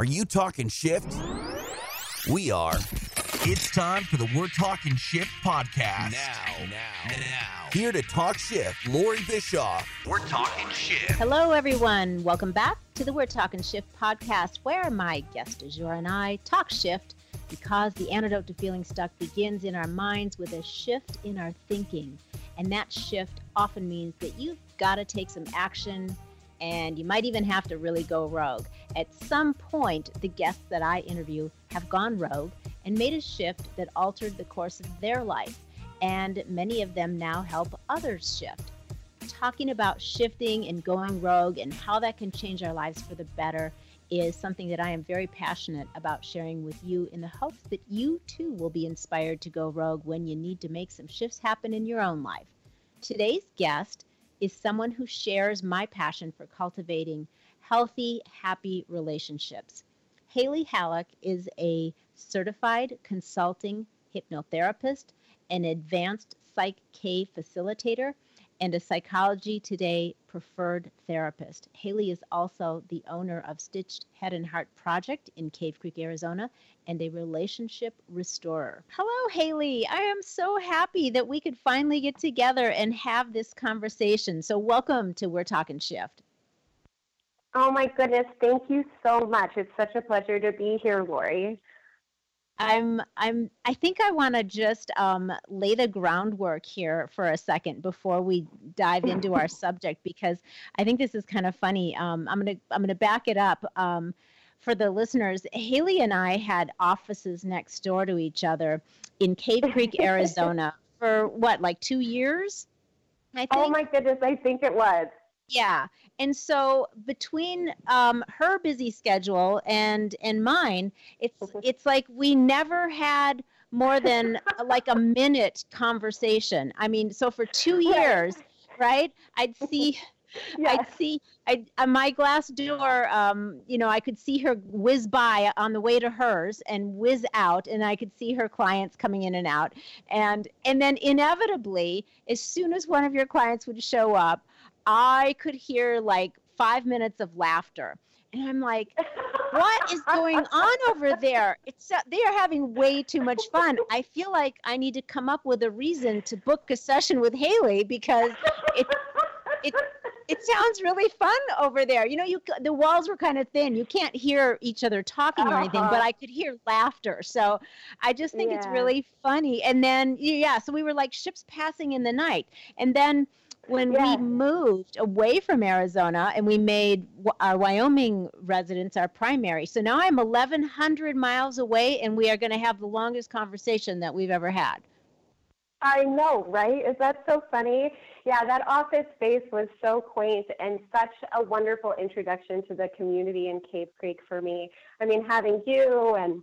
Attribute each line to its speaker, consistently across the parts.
Speaker 1: Are you talking shift? We are. It's time for the We're Talking Shift podcast.
Speaker 2: Now, now, now.
Speaker 1: Here to talk shift, Lori Bischoff.
Speaker 2: We're talking shift.
Speaker 3: Hello, everyone. Welcome back to the We're Talking Shift podcast, where my guest du jour and I talk shift because the antidote to feeling stuck begins in our minds with a shift in our thinking. And that shift often means that you've got to take some action and you might even have to really go rogue. At some point, the guests that I interview have gone rogue and made a shift that altered the course of their life. And many of them now help others shift. Talking about shifting and going rogue and how that can change our lives for the better is something that I am very passionate about sharing with you in the hopes that you too will be inspired to go rogue when you need to make some shifts happen in your own life. Today's guest is someone who shares my passion for cultivating healthy, happy relationships. Haley Halleck is a certified consulting hypnotherapist, an advanced Psych K facilitator, and a Psychology Today preferred therapist. Haley is also the owner of Stitched Head and Heart Project in Cave Creek, Arizona, and a relationship restorer. Hello, Haley. I am so happy that we could finally get together and have this conversation. So, welcome to We're Talking Shift.
Speaker 4: Oh my goodness, thank you so much. It's such a pleasure to be here, Lori.
Speaker 3: I'm I'm I think I want to just um, lay the groundwork here for a second before we dive into our subject because I think this is kind of funny. Um, I'm gonna I'm gonna back it up. Um, for the listeners, Haley and I had offices next door to each other in Cave Creek, Arizona, for what, like two years?
Speaker 4: I think. Oh my goodness, I think it was.
Speaker 3: Yeah, and so between um, her busy schedule and and mine, it's mm-hmm. it's like we never had more than like a minute conversation. I mean, so for two years, right? I'd see. Yes. I'd see I on my glass door, um, you know, I could see her whiz by on the way to hers and whiz out, and I could see her clients coming in and out, and and then inevitably, as soon as one of your clients would show up, I could hear like five minutes of laughter. And I'm like, what is going on over there? It's uh, they are having way too much fun. I feel like I need to come up with a reason to book a session with Haley because it it it sounds really fun over there. You know, you the walls were kind of thin. You can't hear each other talking or anything, uh-huh. but I could hear laughter. So I just think yeah. it's really funny. And then yeah, so we were like ships passing in the night. And then when we moved away from Arizona and we made our Wyoming residence our primary. So now I'm 1,100 miles away, and we are going to have the longest conversation that we've ever had.
Speaker 4: I know, right? Is that so funny? Yeah, that office space was so quaint and such a wonderful introduction to the community in Cave Creek for me. I mean, having you and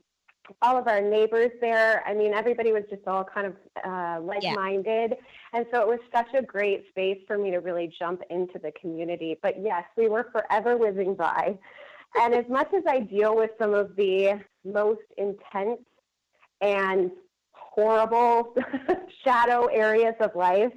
Speaker 4: all of our neighbors there. I mean, everybody was just all kind of uh, like-minded, yeah. and so it was such a great space for me to really jump into the community. But yes, we were forever whizzing by, and as much as I deal with some of the most intense and horrible shadow areas of life,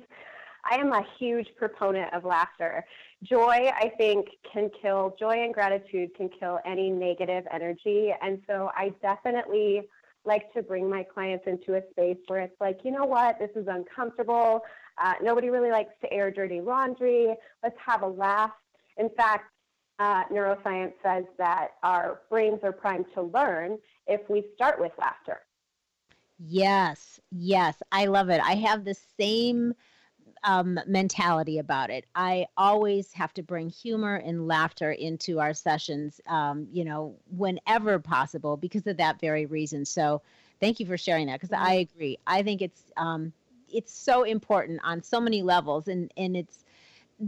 Speaker 4: I am a huge proponent of laughter. Joy, I think, can kill, joy and gratitude can kill any negative energy. And so I definitely like to bring my clients into a space where it's like, you know what, this is uncomfortable. Uh, nobody really likes to air dirty laundry. Let's have a laugh. In fact, uh, neuroscience says that our brains are primed to learn if we start with laughter.
Speaker 3: Yes, yes, I love it. I have the same um, mentality about it. I always have to bring humor and laughter into our sessions, um, you know, whenever possible because of that very reason. So thank you for sharing that because I mm-hmm. agree. I think it's um, it's so important on so many levels, and and it's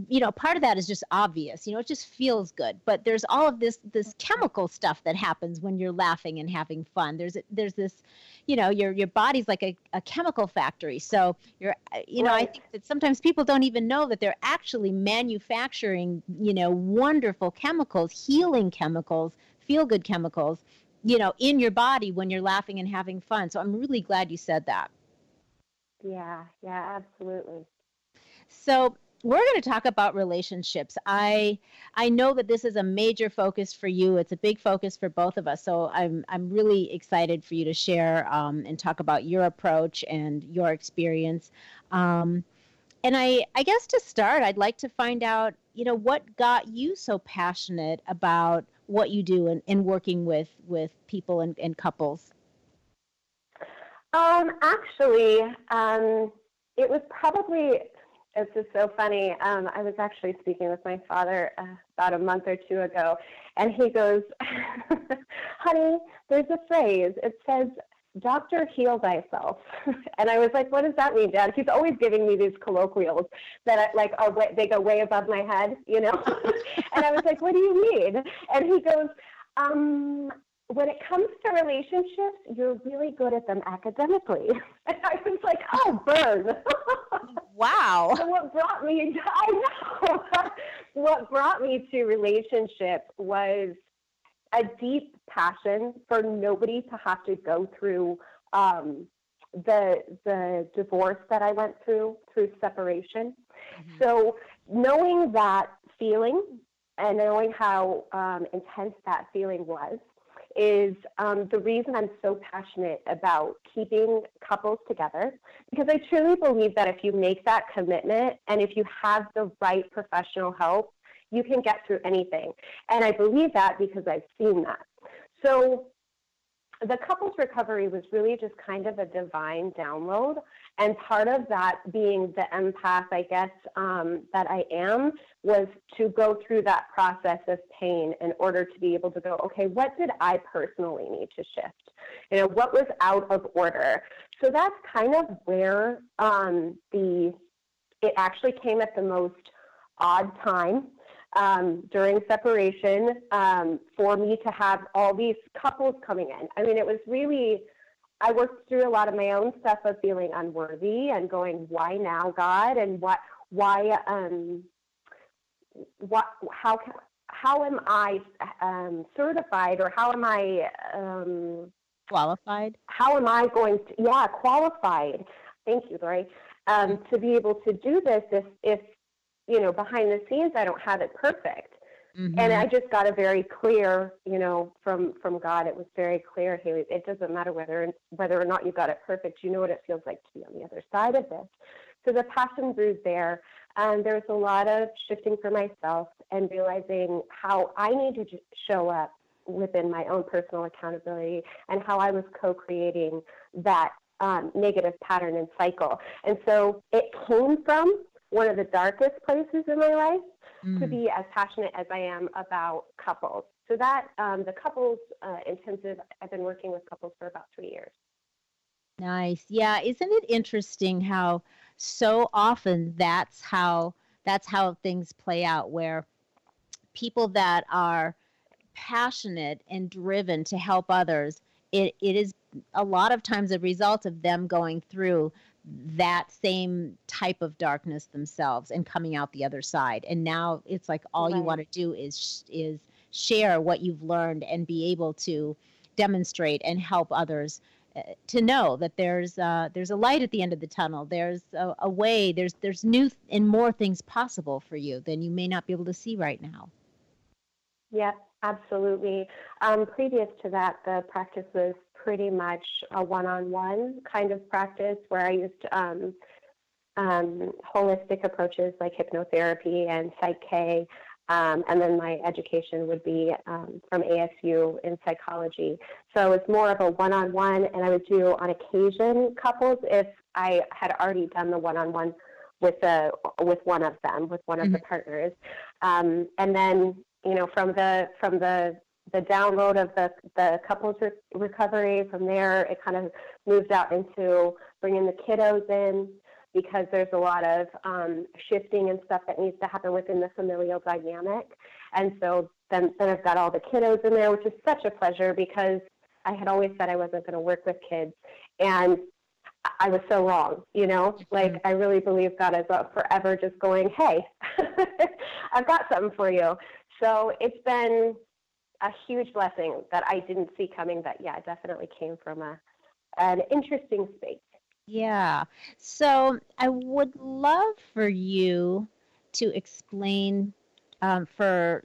Speaker 3: you know part of that is just obvious you know it just feels good but there's all of this this chemical stuff that happens when you're laughing and having fun. There's there's this you know your your body's like a, a chemical factory so you're uh, you know right. i think that sometimes people don't even know that they're actually manufacturing you know wonderful chemicals healing chemicals feel good chemicals you know in your body when you're laughing and having fun. So i'm really glad you said that.
Speaker 4: Yeah yeah absolutely.
Speaker 3: So we're going to talk about relationships. I I know that this is a major focus for you. It's a big focus for both of us. So I'm I'm really excited for you to share um, and talk about your approach and your experience. Um, and I I guess to start, I'd like to find out, you know, what got you so passionate about what you do and, and working with with people and, and couples.
Speaker 4: Um, actually, um, it was probably it's just so funny. Um, I was actually speaking with my father uh, about a month or two ago, and he goes, Honey, there's a phrase. It says, Doctor, heal thyself. and I was like, What does that mean, Dad? He's always giving me these colloquials that I, like are way, they go way above my head, you know. and I was like, What do you mean? And he goes, um, when it comes to relationships, you're really good at them academically. And I was like, oh, burn.
Speaker 3: Wow.
Speaker 4: so what brought me, I know, what brought me to relationship was a deep passion for nobody to have to go through um, the the divorce that I went through through separation. Mm-hmm. So knowing that feeling and knowing how um, intense that feeling was, is um, the reason I'm so passionate about keeping couples together because I truly believe that if you make that commitment and if you have the right professional help, you can get through anything. And I believe that because I've seen that. So the couples recovery was really just kind of a divine download. And part of that being the empath, I guess, um, that I am, was to go through that process of pain in order to be able to go, okay, what did I personally need to shift? You know, what was out of order? So that's kind of where um, the it actually came at the most odd time um, during separation um, for me to have all these couples coming in. I mean, it was really, I worked through a lot of my own stuff of feeling unworthy and going, why now, God? And what, why, um, what, how, how am I um, certified or how am I um,
Speaker 3: qualified?
Speaker 4: How am I going to, yeah, qualified? Thank you, Lori. Um, to be able to do this if, if you know, behind the scenes, I don't have it perfect. Mm-hmm. And I just got a very clear, you know, from from God. It was very clear. Haley. it doesn't matter whether whether or not you got it perfect. You know what it feels like to be on the other side of this. So the passion grew there. And there was a lot of shifting for myself and realizing how I need to show up within my own personal accountability and how I was co-creating that um, negative pattern and cycle. And so it came from one of the darkest places in my life mm. to be as passionate as I am about couples. So that um, the couples uh, intensive, I've been working with couples for about three years.
Speaker 3: Nice. Yeah. Isn't it interesting how so often that's how that's how things play out where people that are passionate and driven to help others it, it is a lot of times a result of them going through that same type of darkness themselves and coming out the other side. And now it's like all right. you want to do is is share what you've learned and be able to demonstrate and help others uh, to know that there's uh, there's a light at the end of the tunnel. There's a, a way. There's there's new th- and more things possible for you than you may not be able to see right now.
Speaker 4: Yeah absolutely. Um, previous to that the practice was pretty much a one-on-one kind of practice where I used um, um, holistic approaches like hypnotherapy and Psych-K, um, and then my education would be um, from ASU in psychology. So it's more of a one-on-one, and I would do on occasion couples if I had already done the one-on-one with the with one of them, with one of mm-hmm. the partners, um, and then you know from the from the the download of the, the couples re- recovery. From there, it kind of moves out into bringing the kiddos in because there's a lot of um, shifting and stuff that needs to happen within the familial dynamic. And so then, then I've got all the kiddos in there, which is such a pleasure because I had always said I wasn't going to work with kids. And I was so wrong, you know. Like I really believe God is up forever, just going, "Hey, I've got something for you." So it's been a huge blessing that I didn't see coming. That yeah, definitely came from a an interesting space.
Speaker 3: Yeah. So I would love for you to explain um, for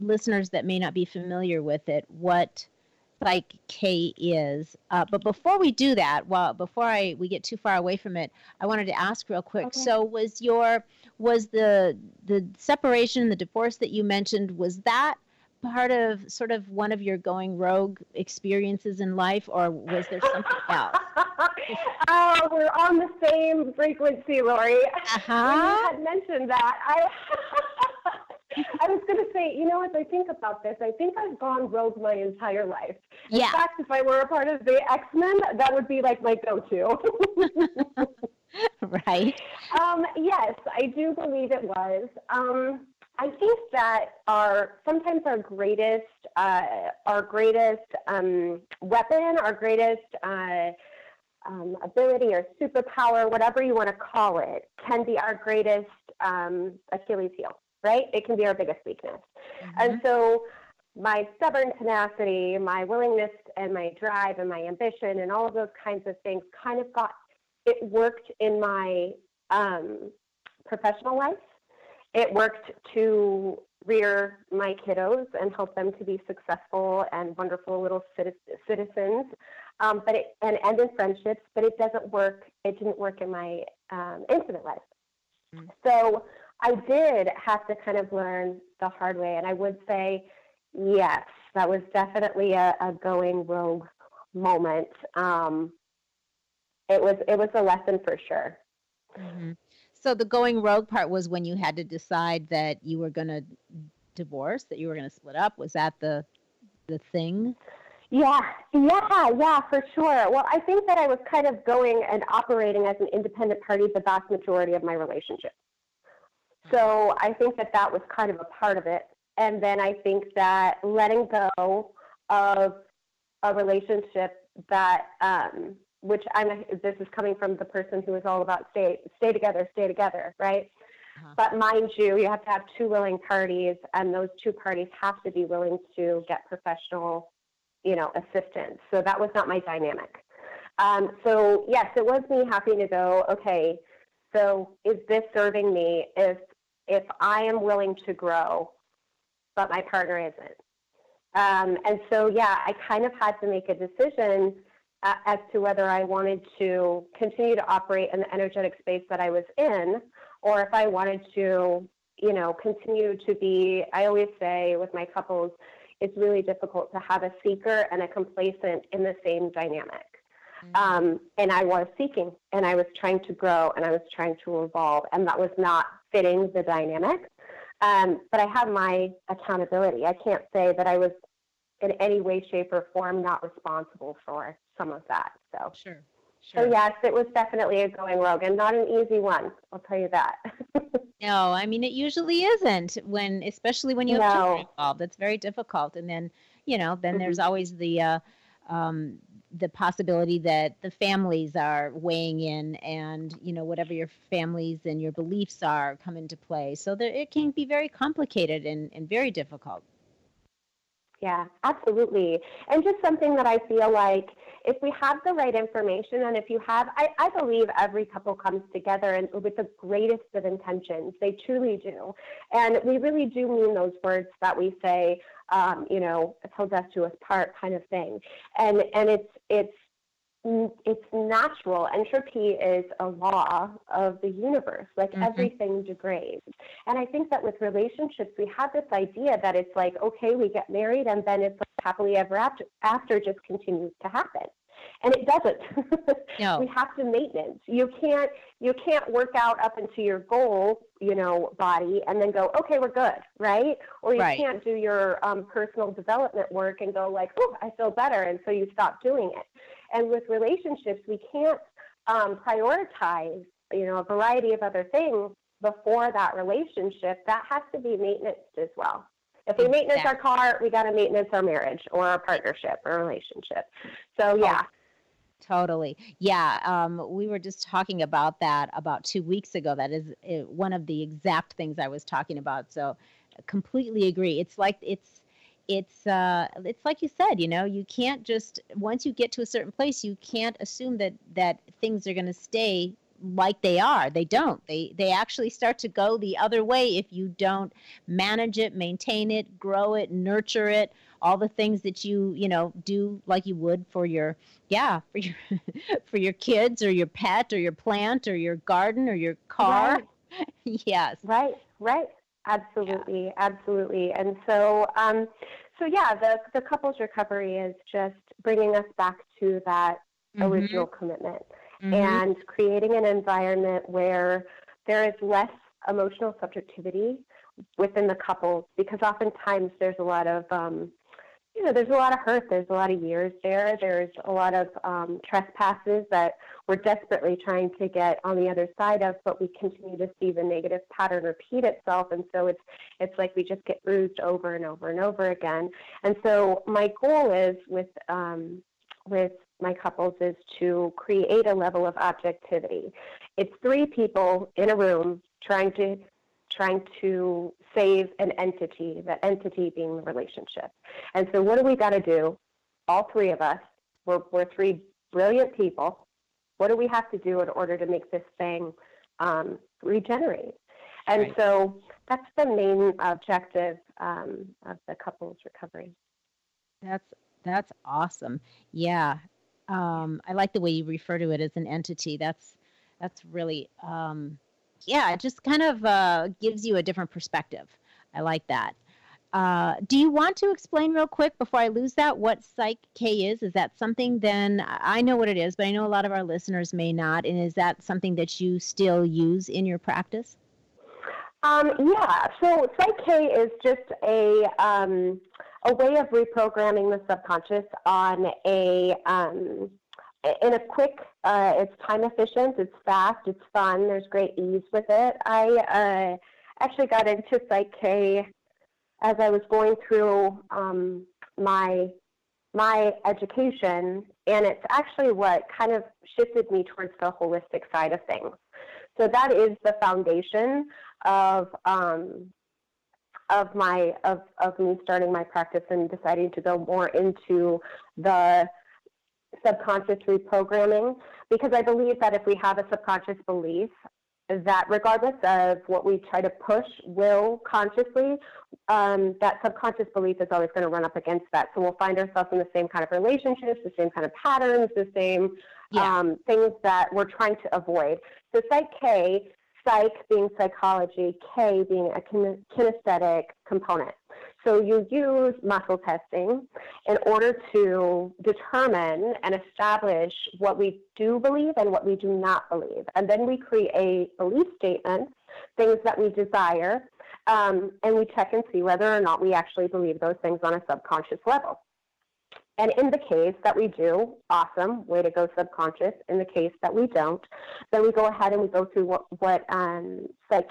Speaker 3: listeners that may not be familiar with it what Psych K is. Uh, but before we do that, well, before I we get too far away from it, I wanted to ask real quick.
Speaker 4: Okay.
Speaker 3: So, was your was the the separation, the divorce that you mentioned, was that part of sort of one of your going rogue experiences in life, or was there something else?
Speaker 4: oh, we're on the same frequency, Lori. When you
Speaker 3: Uh-huh.
Speaker 4: had mentioned that, I I was going to say, you know, as I think about this, I think I've gone rogue my entire life.
Speaker 3: Yeah.
Speaker 4: In fact, if I were a part of the X Men, that would be like my go-to.
Speaker 3: Right.
Speaker 4: Um, yes, I do believe it was. Um, I think that our sometimes our greatest uh, our greatest um, weapon, our greatest uh, um, ability or superpower, whatever you want to call it, can be our greatest um, Achilles heel. Right? It can be our biggest weakness. And so my stubborn tenacity, my willingness and my drive and my ambition and all of those kinds of things kind of got it worked in my um, professional life. It worked to rear my kiddos and help them to be successful and wonderful little citizens. Um, but it and end in friendships, but it doesn't work. It didn't work in my um, intimate life.
Speaker 3: Mm.
Speaker 4: So I did have to kind of learn the hard way, and I would say, yes, that was definitely a, a going rogue moment. Um, it was it was a lesson for sure.
Speaker 3: Mhm. So the going rogue part was when you had to decide that you were going to divorce, that you were going to split up. Was that the the thing?
Speaker 4: Yeah, yeah, yeah, for sure. Well, I think that I was kind of going and operating as an independent party the vast majority of my relationship. So I think that that was kind of a part of it. And then I think that letting go of a relationship that, um, which I'm, this is coming from the person who is all about stay, stay together, stay together, right?
Speaker 3: Uh-huh.
Speaker 4: But mind you, you have to have two willing parties, and those two parties have to be willing to get professional, you know, assistance. So that was not my dynamic. Um, so yes, it was me having to go. Okay, so is this serving me? If if I am willing to grow, but my partner isn't. Um, and so yeah, I kind of had to make a decision as to whether I wanted to continue to operate in the energetic space that I was in, or if I wanted to, you know, continue to be. I always say with my couples, it's really difficult to have a seeker and a complacent in the same dynamic. Um, and I was seeking and I was trying to grow and I was trying to evolve, and that was not fitting the dynamic. Um, but I have my accountability. I can't say that I was in any way, shape, or form not responsible for some of that. So,
Speaker 3: Sure. Sure.
Speaker 4: so yes, it was definitely a going rogue and not an easy one. I'll tell you that.
Speaker 3: No, I mean it usually isn't when, especially when you have children involved. It's very difficult, and then you know, then there's
Speaker 4: Mhm.
Speaker 3: always the uh, um, the possibility that the families are weighing in, and you know, whatever your families and your beliefs are come into play. So there, it can be very complicated and, and very difficult.
Speaker 4: Yeah, absolutely. And just something that I feel like if we have the right information and if you have, I, I believe every couple comes together and with the greatest of intentions. They truly do. And we really do mean those words that we say, um, you know, till death do us part kind of thing. And, and it's, it's, it's natural. Entropy is a law of the universe. Like
Speaker 3: Mhm.
Speaker 4: everything degrades. And I think that with relationships, we have this idea that it's like, okay, we get married and then it's like happily ever after, after just continues to happen. And it doesn't.
Speaker 3: No.
Speaker 4: we have to maintenance. You can't you can't work out up into your goal, you know, body and then go, okay, we're good, right? Or you
Speaker 3: Right.
Speaker 4: can't do your um, personal development work and go like, oh, I feel better, and so you stop doing it. And with relationships, we can't um, prioritize, you know, a variety of other things before that relationship. That has to be maintenance as well. If we maintenance our car, we got to maintenance our marriage or our partnership or relationship. So yeah,
Speaker 3: Totally. Yeah. Um, we were just talking about that about two weeks ago. That is one of the exact things I was talking about. So, completely agree. It's like it's it's uh, it's like you said. You know, you can't just once you get to a certain place, you can't assume that that things are going to stay like they are. They don't. They they actually start to go the other way if you don't manage it, maintain it, grow it, nurture it, all the things that you, you know, do like you would for your yeah, for your for your kids or your pet or your plant or your garden or your car.
Speaker 4: Right.
Speaker 3: yes.
Speaker 4: Right, right. Absolutely, yeah. absolutely. And so um so yeah, the the couples recovery is just bringing us back to that mm-hmm. original commitment mm-hmm. and creating an environment where there is less emotional subjectivity within the couples because oftentimes there's a lot of um, you know there's a lot of hurt there's a lot of years there there's a lot of um, trespasses that we're desperately trying to get on the other side of but we continue to see the negative pattern repeat itself and so it's it's like we just get bruised over and over and over again and so my goal is with um, with my couples is to create a level of objectivity. It's three people in a room trying to trying to save an entity, that entity being the relationship. And so what do we got to do? All three of us, we're, we're three brilliant people. What do we have to do in order to make this thing um, regenerate? And right. so that's the main objective um, of the couples recovery.
Speaker 3: That's that's awesome. Yeah, um, I like the way you refer to it as an entity. That's that's really um, yeah, it just kind of uh, gives you a different perspective. I like that. Uh, do you want to explain real quick before I lose that what Psych K is? Is that something then I know what it is, but I know a lot of our listeners may not. And is that something that you still use in your practice?
Speaker 4: Um, yeah. So Psych K is just a um, a way of reprogramming the subconscious on a um, in a quick. Uh, it's time efficient. It's fast. It's fun. There's great ease with it. I uh, actually got into Psych K as I was going through um, my my education, and it's actually what kind of shifted me towards the holistic side of things. So that is the foundation of um, of my of, of me starting my practice and deciding to go more into the subconscious reprogramming because I believe that if we have a subconscious belief that regardless of what we try to push will consciously, um, that subconscious belief is always going to run up against that. So we'll find ourselves in the same kind of relationships, the same kind of patterns, the same yeah. um, things that we're trying to avoid. So Psych K psych being psychology, K being a kinesthetic component. So you use muscle testing in order to determine and establish what we do believe and what we do not believe. And then we create a belief statements, things that we desire, um, and we check and see whether or not we actually believe those things on a subconscious level. And in the case that we do, awesome, way to go subconscious. In the case that we don't, then we go ahead and we go through what, what um, Psych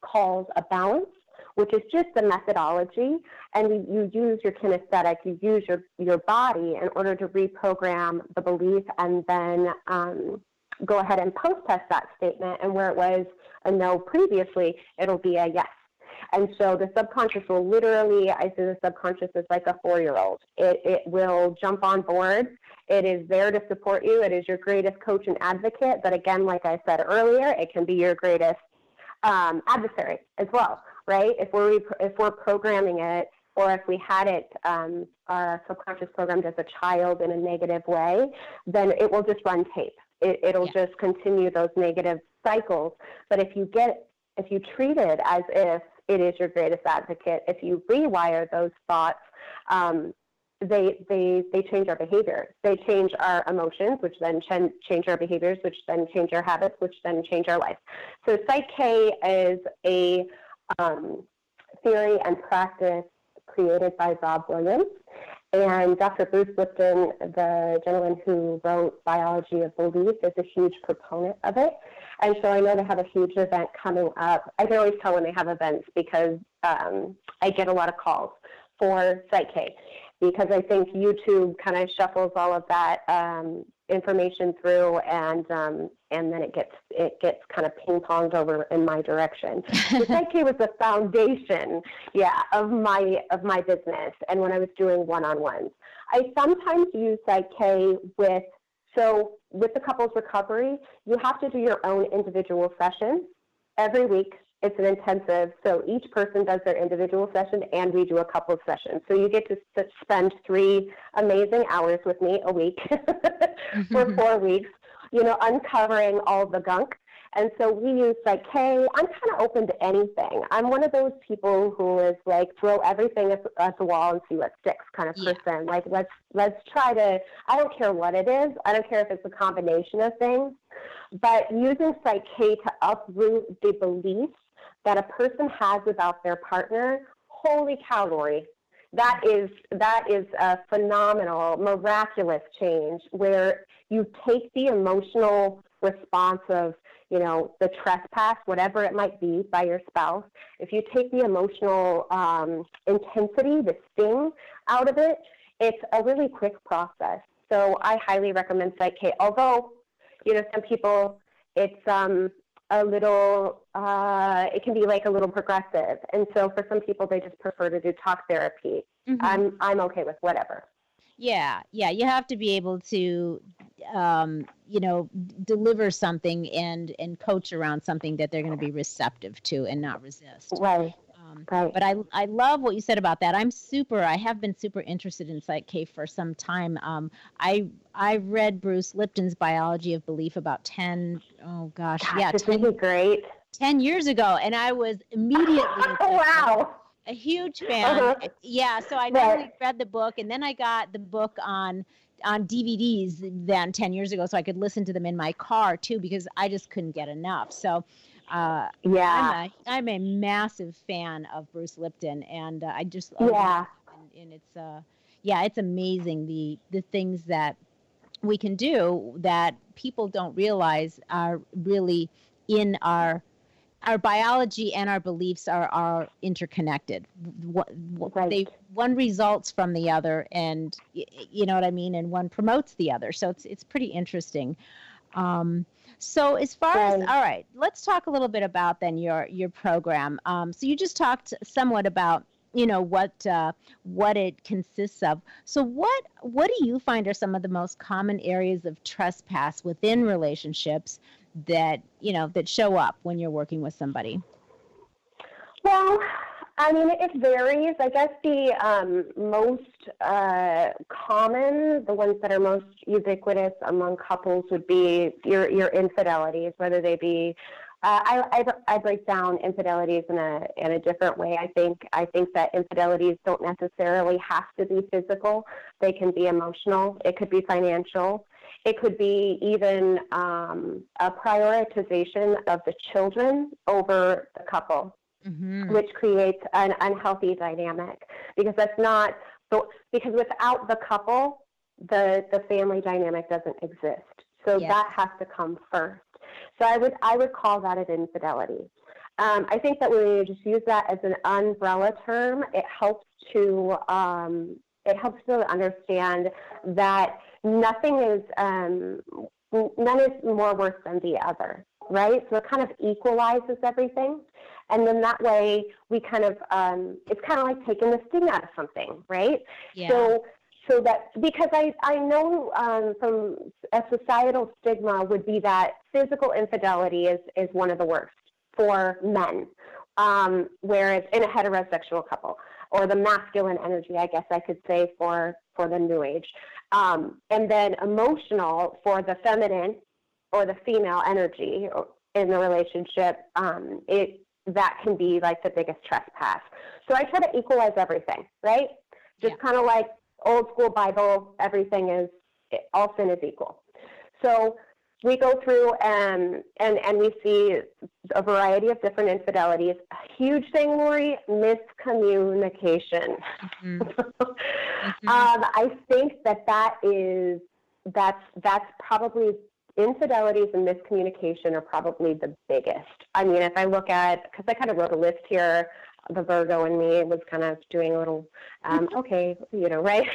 Speaker 4: calls a balance, which is just the methodology. And you, use your kinesthetic, you use your, your body in order to reprogram the belief and then um, go ahead and post test that statement. And where it was a no previously, it'll be a yes. And so the subconscious will literally, I say the subconscious is like a four year old. It, it will jump on board. It is there to support you. It is your greatest coach and advocate. But again, like I said earlier, it can be your greatest um, adversary as well, right? If we're, if we're programming it, or if we had it, um, our subconscious programmed as a child in a negative way, then it will just run tape. It, will yeah. just continue those negative cycles. But if you get, if you treat it as if it is your greatest advocate. If you rewire those thoughts, um, they, they, they change our behavior. They change our emotions, which then ch- change our behaviors, which then change our habits, which then change our life. So Psych-K is a um, theory and practice created by Rob Williams. And Dr. Bruce Lipton, the gentleman who wrote Biology of Belief, is a huge proponent of it. And so I know they have a huge event coming up. I can always tell when they have events because um, I get a lot of calls for Psych K because I think YouTube kind of shuffles all of that um, information through, and um, and then it gets it gets kind of ping ponged over in my direction. so Psych K was the foundation, yeah, of my of my business, and when I was doing one on ones, I sometimes use Psych K with So with the couples recovery, you have to do your own individual session every week. It's an intensive, so each person does their individual session, and we do a couples session. So you get to spend three amazing hours with me a week for four mm-hmm. weeks, you know, uncovering all the gunk and so we use like, hey, I'm kind of open to anything. I'm one of those people who is like throw everything at, at the wall and see what sticks kind of yeah. person. Like let's let's try to. I don't care what it is. I don't care if it's a combination of things. But using Psych-K to uproot the beliefs that a person has about their partner, holy cow, Lori, that is that is a phenomenal, miraculous change where you take the emotional response of you know, the trespass, whatever it might be, by your spouse, if you take the emotional um, intensity, the sting out of it, it's a really quick process. So I highly recommend Psych-K. Although, you know, some people, it's um, a little, uh, it can be like a little progressive. And so for some people, they just prefer to do talk therapy. Mm-hmm. I'm, I'm okay with whatever.
Speaker 3: Yeah, yeah, you have to be able to, um, you know, deliver something and and coach around something that they're going to be receptive to and not resist.
Speaker 4: Right. Um, right.
Speaker 3: But I I love what you said about that. I'm super. I have been super interested in Psych-K for some time. Um, I I read Bruce Lipton's Biology of Belief about ten. Oh gosh,
Speaker 4: gosh
Speaker 3: yeah,
Speaker 4: this 10, great.
Speaker 3: Ten years ago, and I was immediately.
Speaker 4: wow
Speaker 3: a huge fan. Uh-huh. Yeah, so I right. read the book, and then I got the book on on DVDs then 10 years ago, so I could listen to them in my car too, because I just couldn't get enough. So, uh,
Speaker 4: yeah,
Speaker 3: I'm a, I'm a massive fan of Bruce Lipton, and uh, I just
Speaker 4: yeah,
Speaker 3: and, and, it's uh, yeah, it's amazing the the things that we can do that people don't realize are really in our our biology and our beliefs are are interconnected. What, right. they one results from the other, and you know what I mean, and one promotes the other. So it's it's pretty interesting. Um, so as far as all right, let's talk a little bit about then your your program. Um, so you just talked somewhat about you know what uh, what it consists of. So what what do you find are some of the most common areas of trespass within relationships that you know that show up when you're working with somebody?
Speaker 4: Well, I mean, it varies. I guess the um, most uh, common, the ones that are most ubiquitous among couples, would be your your infidelities, whether they be. Uh, I, I, I break down infidelities in a in a different way. I think I think that infidelities don't necessarily have to be physical. They can be emotional. It could be financial. It could be even um, a prioritization of the children over the couple, mm-hmm. which creates an unhealthy dynamic because that's not so because without the couple, the the family dynamic doesn't exist. So that has to come first. So I would I would call that an infidelity. Um, I think that when you just use that as an umbrella term, it helps to um, it helps to understand that nothing is um, none is more worse than the other, right? So it kind of equalizes everything, and then that way we kind of um, it's kind of like taking the sting out of something, right?
Speaker 3: Yeah.
Speaker 4: So so that because I I know um, from a societal stigma would be that physical infidelity is is one of the worst for men, um, whereas in a heterosexual couple or the masculine energy, I guess I could say for for the new age. Um, and then emotional for the feminine or the female energy in the relationship, um, it that can be like the biggest trespass. So I try to equalize everything, right? Just yeah. kind of like old school Bible, everything is all sin is equal. So we go through and, and, and we see a variety of different infidelities. A huge thing, Lori, miscommunication. Mm-hmm. mm-hmm. um, I think that that is that's that's probably infidelities and miscommunication are probably the biggest. I mean, if I look at because I kind of wrote a list here the Virgo in me was kind of doing a little, um, okay, you know, right?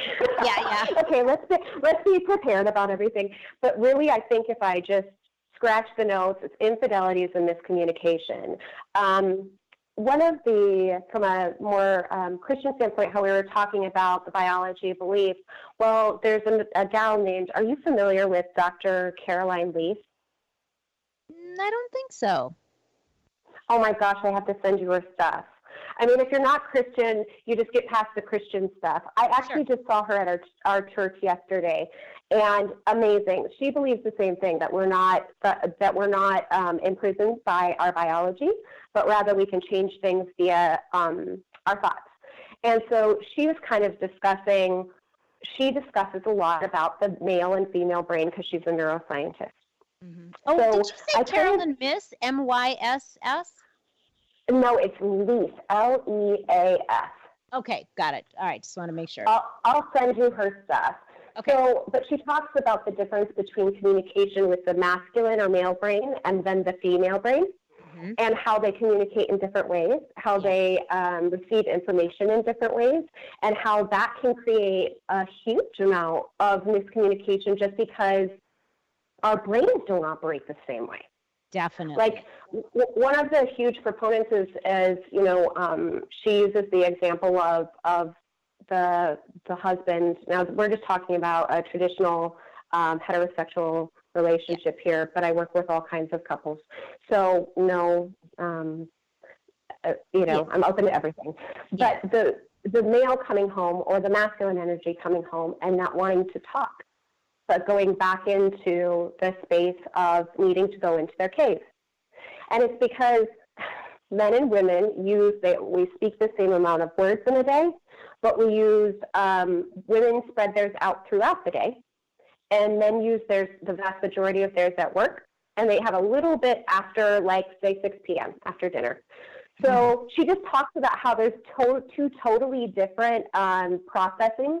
Speaker 3: Yeah, yeah.
Speaker 4: okay, let's be, let's be prepared about everything. But really, I think if I just scratch the notes, it's infidelities and miscommunication. Um, one of the, from a more um, Christian standpoint, how we were talking about the biology of belief, well, there's a, a gal named, are you familiar with Dr. Caroline Leaf?
Speaker 3: Mm, I don't think so.
Speaker 4: Oh my gosh, I have to send you her stuff. I mean, if you're not Christian, you just get past the Christian stuff. I actually sure. just saw her at our, our church yesterday, and amazing. She believes the same thing that we're not that, that we're not um, imprisoned by our biology, but rather we can change things via um, our thoughts. And so she was kind of discussing. She discusses a lot about the male and female brain because she's a neuroscientist.
Speaker 3: Mm-hmm. Oh, so did you say I Carolyn Myss? M Y S S?
Speaker 4: No, it's Leaf. L E A S.
Speaker 3: Okay, got it. All right, just want to make sure.
Speaker 4: I'll, I'll send you her stuff. Okay. So, but she talks about the difference between communication with the masculine or male brain and then the female brain. Mm-hmm. And how they communicate in different ways, how they um, receive information in different ways, and how that can create a huge amount of miscommunication just because our brains don't operate the same way.
Speaker 3: Definitely.
Speaker 4: Like w- one of the huge proponents is, is you know, um, she uses the example of of the the husband. Now we're just talking about a traditional um, heterosexual relationship here, but I work with all kinds of couples. So no, um, uh, you know, yeah. I'm open to everything. But yeah. the the male coming home or the masculine energy coming home and not wanting to talk but going back into the space of needing to go into their cave. And it's because men and women use, they, we speak the same amount of words in a day, but we use, um, women spread theirs out throughout the day, and men use theirs, the vast majority of theirs at work, and they have a little bit after, like, say, 6 p.m., after dinner. So mm-hmm. she just talks about how there's to- two totally different um, processing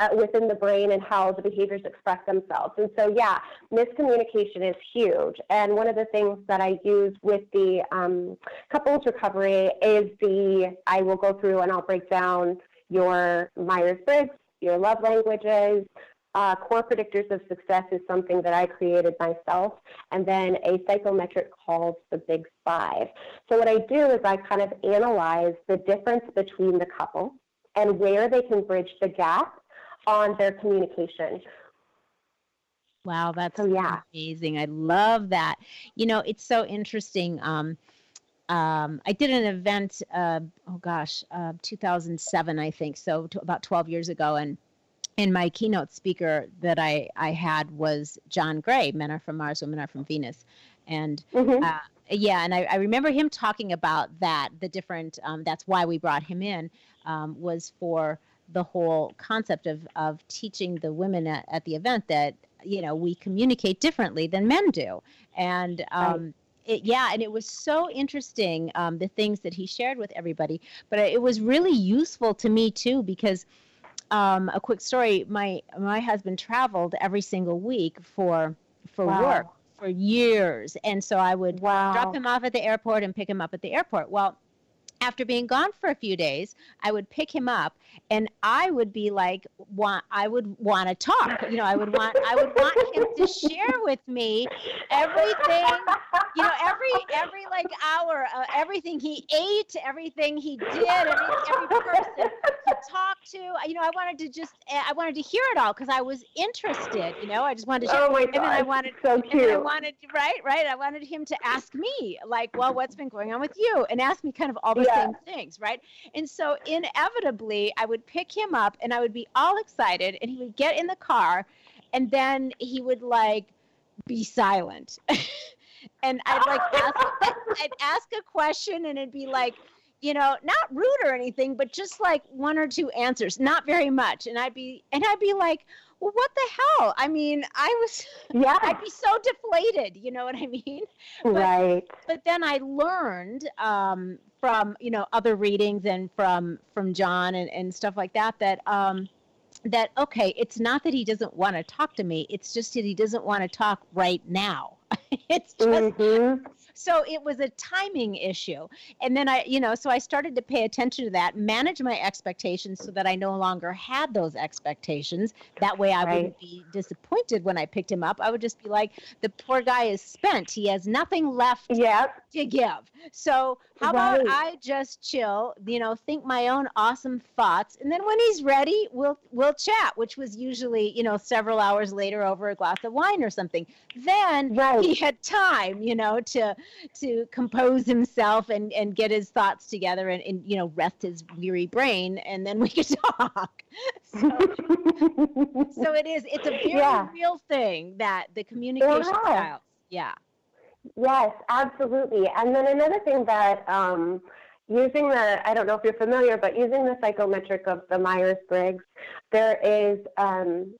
Speaker 4: uh, within the brain and how the behaviors express themselves. And so, yeah, miscommunication is huge. And one of the things that I use with the um, couples recovery is the I will go through and I'll break down your Myers Briggs, your love languages. Uh, core predictors of success is something that I created myself, and then a psychometric called the Big Five. So, what I do is I kind of analyze the difference between the couple and where they can bridge the gap on their communication.
Speaker 3: Wow, that's so, yeah. amazing. I love that. You know, it's so interesting. Um, um, I did an event, uh, oh gosh, uh, 2007, I think, so about 12 years ago. And and my keynote speaker that I, I had was John Gray, Men Are From Mars, Women Are From Venus. And mm-hmm. uh, yeah, and I, I, remember him talking about that, the different, um, that's why we brought him in, um, was for the whole concept of of teaching the women at, at the event that you know we communicate differently than men do and um, right. It, yeah, and it was so interesting um, the things that he shared with everybody. But it was really useful to me too because um, a quick story: my my husband traveled every single week for for wow. work for years, and so I would wow. drop him off at the airport and pick him up at the airport. Well, after being gone for a few days, I would pick him up and I would be like, want, I would want to talk. You know, I would want, I would want him to share with me everything, you know, every, every like hour, uh, everything he ate, everything he did, every, every person he talked to, you know, I wanted to just, eh, I wanted to hear it all because I was interested, you know, I just wanted to.
Speaker 4: Oh my God.
Speaker 3: And then
Speaker 4: I
Speaker 3: wanted,
Speaker 4: so cute.
Speaker 3: I wanted, right, right. I wanted him to ask me like, well, what's been going on with you? And ask me kind of all the yeah. same things, right? And so inevitably, I would pick him up and I would be all excited, and he would get in the car, and then he would like be silent. and I'd like ask, I'd ask a question, and it'd be like, you know, not rude or anything, but just like one or two answers, not very much. And I'd be, and I'd be like, well, what the hell? I mean, I was, yeah, I'd be so deflated. You know what I mean?
Speaker 4: But, right.
Speaker 3: But then I learned um, from you know other readings and from from John and, and stuff like that that um, that okay, it's not that he doesn't want to talk to me. It's just that he doesn't want to talk right now. it's just.
Speaker 4: Mm-hmm.
Speaker 3: So it was a timing issue. And then I, you know, so I started to pay attention to that, manage my expectations so that I no longer had those expectations. That way I
Speaker 4: Right.
Speaker 3: wouldn't be disappointed when I picked him up. I would just be like, the poor guy is spent. He has nothing left
Speaker 4: Yep.
Speaker 3: to give. So how about I just chill, you know, think my own awesome thoughts, and then when he's ready, we'll we'll chat, which was usually, you know, several hours later over a glass of wine or something. Then
Speaker 4: Right.
Speaker 3: he had time, you know, to to compose himself and and get his thoughts together and, and you know rest his weary brain, and then we could talk. So, so it is. It's a very
Speaker 4: Yeah.
Speaker 3: real thing that the communication
Speaker 4: Yeah.
Speaker 3: styles. Yeah.
Speaker 4: Yes, absolutely. And then another thing that um, using the, I don't know if you're familiar, but using the psychometric of the Myers Briggs, there is, um,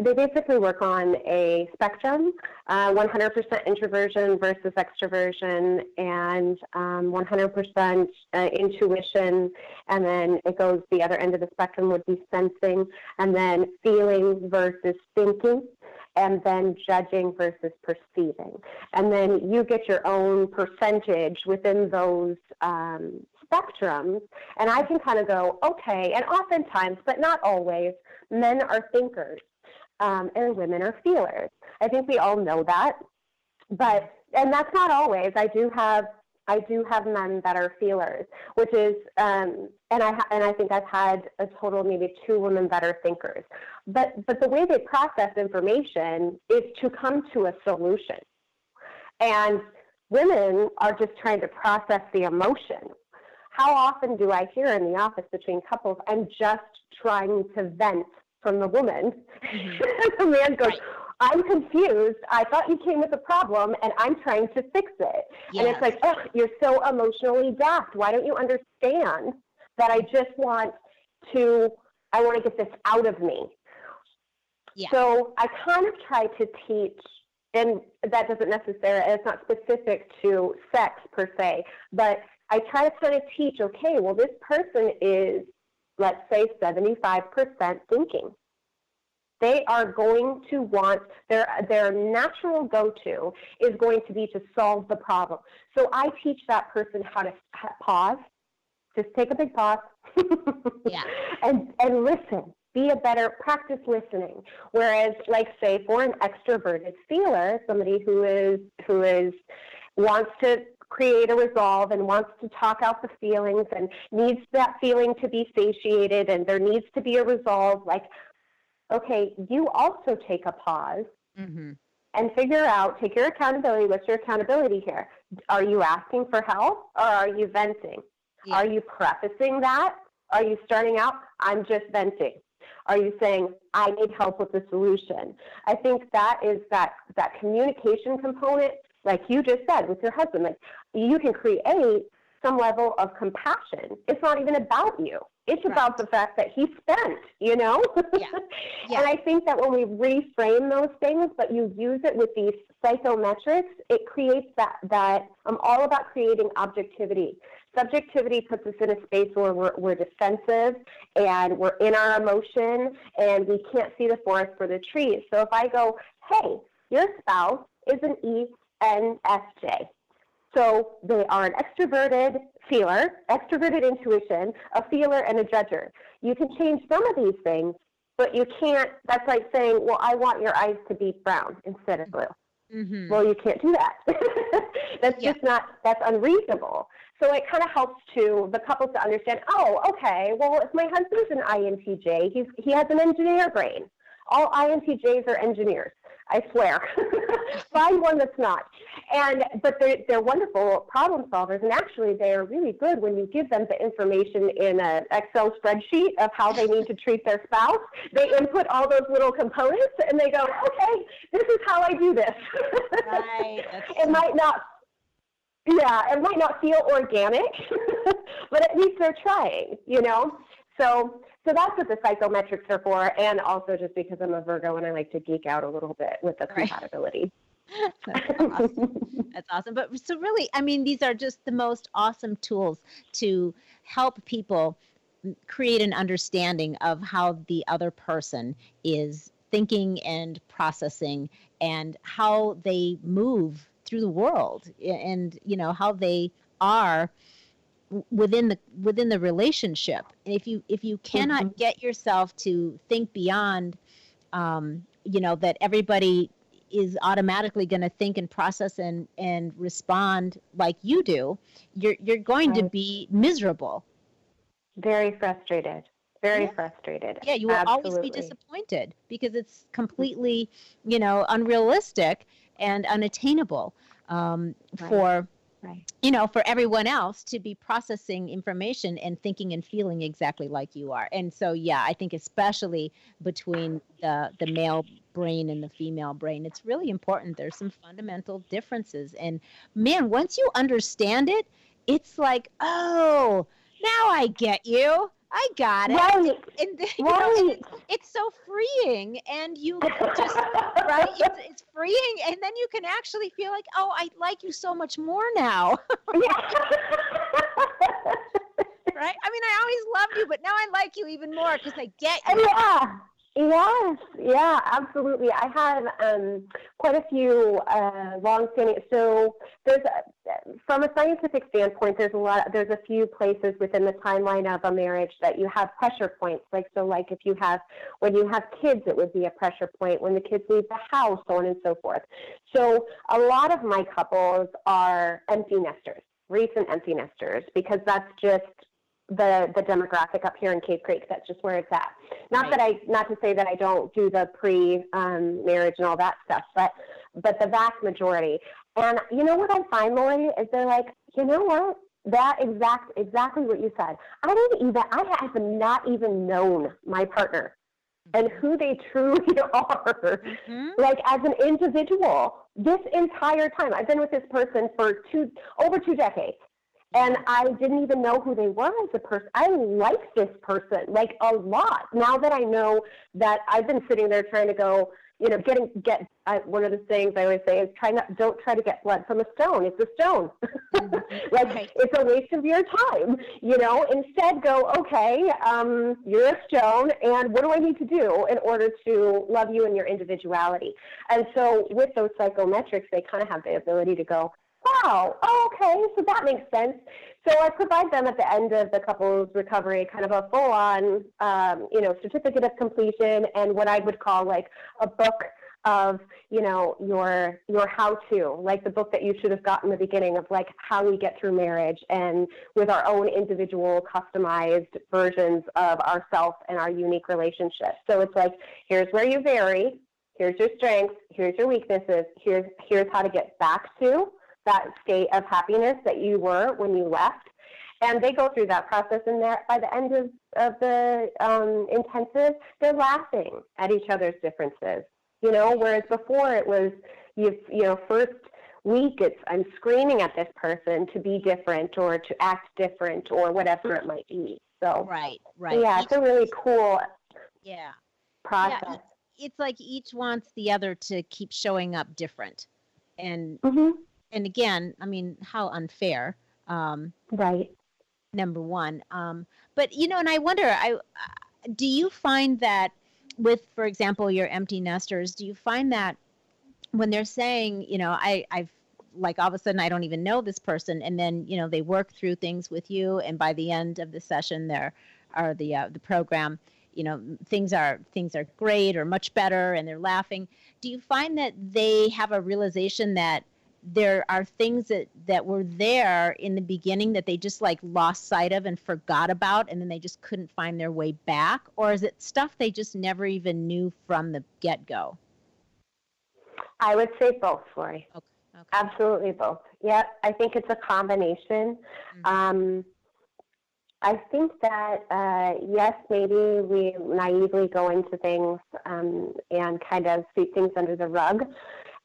Speaker 4: they basically work on a spectrum uh, 100% introversion versus extroversion, and um, 100% uh, intuition. And then it goes the other end of the spectrum would be sensing, and then feeling versus thinking. And then judging versus perceiving and then you get your own percentage within those um, spectrums. And I can kind of go, okay, and oftentimes, but not always, men are thinkers um, and women are feelers. I think we all know that, but and that's not always. I do have I do have men that are feelers, which is um, and I ha- and I think I've had a total maybe two women that are thinkers. But but the way they process information is to come to a solution. And women are just trying to process the emotion. How often do I hear in the office between couples, I'm just trying to vent from the woman? Mm-hmm. the man goes,
Speaker 3: Right.
Speaker 4: I'm confused. I thought you came with a problem and I'm trying to fix it. And it's like, oh, you're so emotionally daft. Why don't you understand that I just want to, I want to get this out of me?
Speaker 3: Yeah.
Speaker 4: So I kind of try to teach, and that doesn't necessarily, it's not specific to sex per se, but I try to kind of teach, okay, well, this person is, let's say, 75% thinking. They are going to want their their natural go-to is going to be to solve the problem. So I teach that person how to pause, just take a big pause,
Speaker 3: Yeah.
Speaker 4: and and listen. Be a better practice listening. Whereas, like say, for an extroverted feeler, somebody who is who is wants to create a resolve and wants to talk out the feelings and needs that feeling to be satiated and there needs to be a resolve like okay you also take a pause
Speaker 3: Mm-hmm.
Speaker 4: and figure out take your accountability what's your accountability here? Are you asking for help or are you venting?
Speaker 3: Yeah.
Speaker 4: are you prefacing that? Are you starting out i'm just venting. Are you saying i need help with the solution? I think that is that that communication component like you just said with your husband like you can create some level of compassion. It's not even about you. It's about the fact that he spent you know?
Speaker 3: Yeah. Yeah.
Speaker 4: and i think that when we reframe those things but you use it with these psychometrics it creates that that i'm all about creating objectivity. Subjectivity puts us in a space where we're, we're defensive and we're in our emotion and we can't see the forest for the trees. So if i go hey your spouse is an enfj so they are an extroverted feeler, extroverted intuition, a feeler, and a judger. You can change some of these things, but you can't. That's like saying, well, I want your eyes to be brown instead of blue.
Speaker 3: Mm-hmm.
Speaker 4: Well, you can't do that. that's
Speaker 3: Yeah.
Speaker 4: just not, that's unreasonable. So it kind of helps to the couples to understand, oh, okay, well, if my husband's an INTJ, he's, he has an engineer brain. All INTJs are engineers. I swear. Find one that's not. And but they're they're wonderful problem solvers, and actually they are really good when you give them the information in an Excel spreadsheet of how they need to treat their spouse. They input all those little components, and they go, okay, this is how I do this.
Speaker 3: Right.
Speaker 4: It might not. Yeah, it might not feel organic, but at least they're trying, you know. So, so that's what the psychometrics are for, and also just because I'm a Virgo and I like to geek out a little bit with the
Speaker 3: Right.
Speaker 4: compatibility.
Speaker 3: That's awesome. That's awesome. But so really, I mean, these are just the most awesome tools to help people create an understanding of how the other person is thinking and processing and how they move through the world and you know how they are within the within the relationship and if you if you cannot mm-hmm. get yourself to think beyond um, you know that everybody is automatically going to think and process and and respond like you do you're you're going right. to be miserable
Speaker 4: very frustrated very yeah. frustrated
Speaker 3: yeah you will Absolutely. always be disappointed because it's completely you know unrealistic and unattainable um, right. for right. you know for everyone else to be processing information and thinking and feeling exactly like you are. And so yeah i think especially between the the male brain and the female brain it's really important. There's some fundamental differences. And man once you understand it it's like oh now i get you I got it.
Speaker 4: Right.
Speaker 3: And, right. Know, it's, it's, so freeing, and you just right. It's, it's freeing, and then you can actually feel like, oh, I like you so much more now. right. I mean, I always loved you, but now I like you even more because I get you.
Speaker 4: Yeah. Yes, yeah, absolutely. I have um, quite a few uh, long-standing. So there's, a, from a scientific standpoint, there's a lot. There's a few places within the timeline of a marriage that you have pressure points. Like so, like if you have when you have kids, it would be a pressure point. When the kids leave the house, so on and so forth. So a lot of my couples are empty nesters, recent empty nesters, because that's just the the demographic up here in Cave Creek. That's just where it's at. Not right. that I not to say that I don't do the pre um, marriage and all that stuff, but but the vast majority. And you know what I find, Lori, is they're like, you know what? That exact exactly what you said. I didn't even I have not even known my partner and mm-hmm. who they truly are, mm-hmm. like as an individual. This entire time, I've been with this person for two over two decades and I didn't even know who they were as a person. I like this person like a lot. Now that I know that I've been sitting there trying to go, you know, getting get I, one of the things I always say is try not don't try to get blood from a stone. It's a stone. Mm-hmm. like right. it's a waste of your time. You know, instead go okay. Um, you're a stone, and what do I need to do in order to love you and your individuality? And so with those psychometrics, they kind of have the ability to go wow, oh, okay, so that makes sense. So I provide them at the end of the couple's recovery kind of a full-on, um, you know, certificate of completion and what I would call like a book of, you know, your your how-to, like the book that you should have gotten in the beginning of like how we get through marriage and with our own individual customized versions of ourself and our unique relationship. So it's like, here's where you vary, here's your strengths, here's your weaknesses, here's here's how to get back to that state of happiness that you were when you left. And they go through that process, and by the end of, of the um, intensive, they're laughing at each other's differences. You know, whereas before it was, you you know, first week it's I'm screaming at this person to be different or to act different or whatever it might be. So
Speaker 3: right, right.
Speaker 4: yeah, it's a really cool
Speaker 3: yeah
Speaker 4: process.
Speaker 3: Yeah, it's like each wants the other to keep showing up different, and
Speaker 4: mm-hmm
Speaker 3: and again, I mean, how unfair. Um,
Speaker 4: right.
Speaker 3: Number one. Um, but you know, and I wonder, I do you find that with, for example, your empty nesters, do you find that when they're saying, you know, I, I've like all of a sudden I don't even know this person, and then you know they work through things with you, and by the end of the session, there are the uh, the program, you know, things are things are great or much better, and they're laughing. Do you find that they have a realization that there are things that that were there in the beginning that they just like lost sight of and forgot about and then they just couldn't find their way back or is it stuff they just never even knew from the get-go
Speaker 4: i would say both Lori. Okay. okay. absolutely both yeah i think it's a combination mm-hmm. um, I think that uh, yes, maybe we naively go into things um, and kind of sweep things under the rug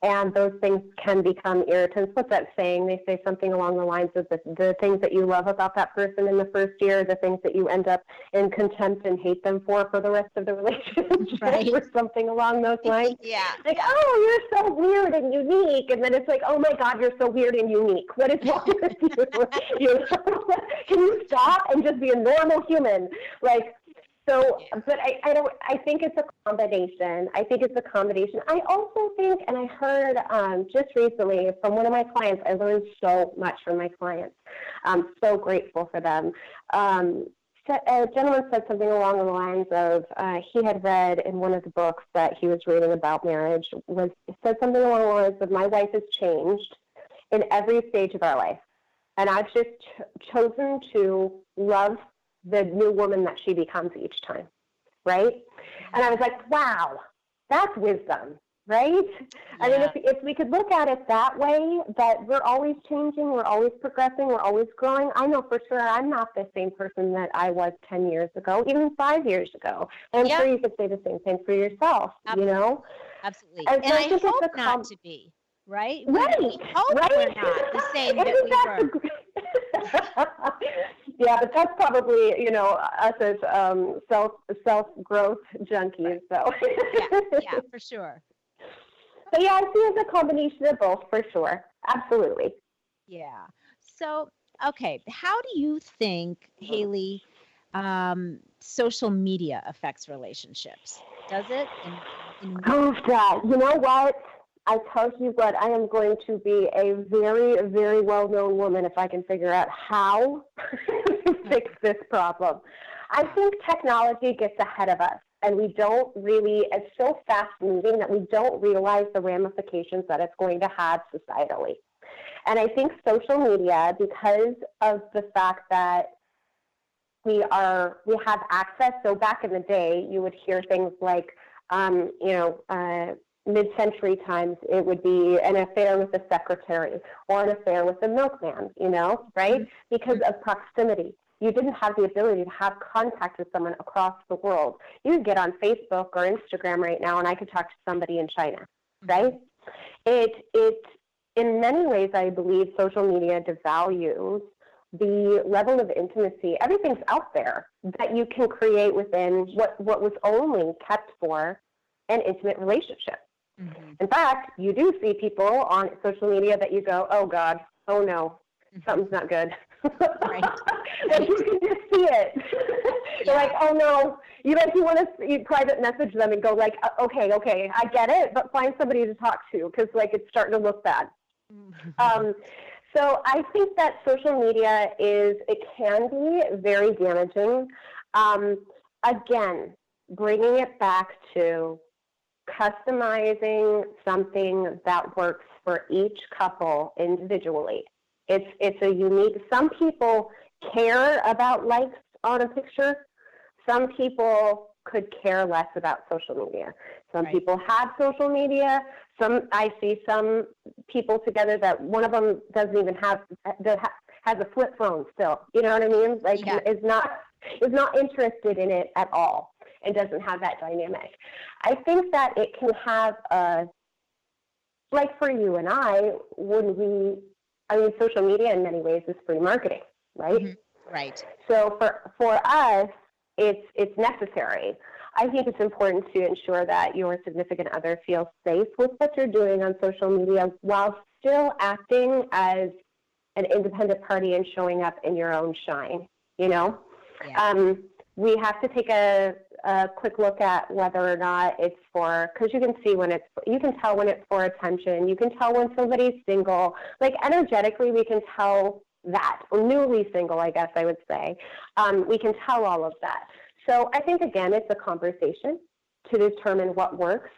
Speaker 4: and those things can become irritants. What's that saying? They say something along the lines of the, the things that you love about that person in the first year, the things that you end up in contempt and hate them for for the rest of the relationship, right. or something along those lines.
Speaker 3: yeah.
Speaker 4: Like, oh, you're so weird and unique, and then it's like, oh my God, you're so weird and unique. What is wrong with you? you can you stop and just be a normal human? Like, So, but I, I don't. I think it's a combination. I think it's a combination. I also think, and I heard um, just recently from one of my clients. I learned so much from my clients. I'm so grateful for them. Um, a gentleman said something along the lines of uh, he had read in one of the books that he was reading about marriage was said something along the lines of my wife has changed in every stage of our life, and I've just ch- chosen to love the new woman that she becomes each time, right? And I was like, wow, that's wisdom, right? Yeah. I mean, if, if we could look at it that way, that we're always changing, we're always progressing, we're always growing. I know for sure I'm not the same person that I was 10 years ago, even five years ago. And I'm sure you could say the same thing for yourself,
Speaker 3: Absolutely.
Speaker 4: you know?
Speaker 3: Absolutely. And, and I, I hope com- not to be, right?
Speaker 4: Right.
Speaker 3: We hope
Speaker 4: right.
Speaker 3: we're not the same that we were.
Speaker 4: yeah, but that's probably you know us as um, self self growth junkies. So
Speaker 3: yeah, yeah, for sure.
Speaker 4: So yeah, I see it as a combination of both for sure. Absolutely.
Speaker 3: Yeah. So okay, how do you think Haley um, social media affects relationships? Does it? In,
Speaker 4: in- oh, God. You know what? I tell you what, I am going to be a very, very well known woman if I can figure out how to fix this problem. I think technology gets ahead of us, and we don't really, it's so fast moving that we don't realize the ramifications that it's going to have societally. And I think social media, because of the fact that we are we have access. So back in the day, you would hear things like, um, you know, uh, mid-century times it would be an affair with the secretary or an affair with the milkman you know right? Mm-hmm. because of proximity. You didn't have the ability to have contact with someone across the world. You could get on facebook or instagram right now and i could talk to somebody in china mm-hmm. right? It it in many ways i believe social media devalues the level of intimacy. Everything's out there that you can create within what what was only kept for an intimate relationship Mm-hmm. In fact, you do see people on social media that you go, oh God, oh no, mm-hmm. something's not good. Right. like you can just see it. Yeah. You're like, oh no. You like you want to you private message them and go like, uh, okay, okay, I get it, but find somebody to talk to because like it's starting to look bad. Mm-hmm. Um, so I think that social media is it can be very damaging. Um, again, bringing it back to customizing something that works for each couple individually. It's it's a unique. Some people care about likes on a picture. Some people could care less about social media. Some right. people have social media. Some I see some people together that one of them doesn't even have that has a flip phone still. You know what I mean? Like yeah. is not is not interested in it at all and doesn't have that dynamic. I think that it can have a, like for you and I, when we, I mean, social media in many ways is free marketing, right?
Speaker 3: Mm-hmm. Right.
Speaker 4: So for, for us, it's, it's necessary. I think it's important to ensure that your significant other feels safe with what you're doing on social media while still acting as an independent party and showing up in your own shine, you know? Yeah. Um, we have to take a, a quick look at whether or not it's for because you can see when it's you can tell when it's for attention you can tell when somebody's single. Like energetically we can tell that or newly single i guess i would say. Um, we can tell all of that. So i think again it's a conversation to determine what works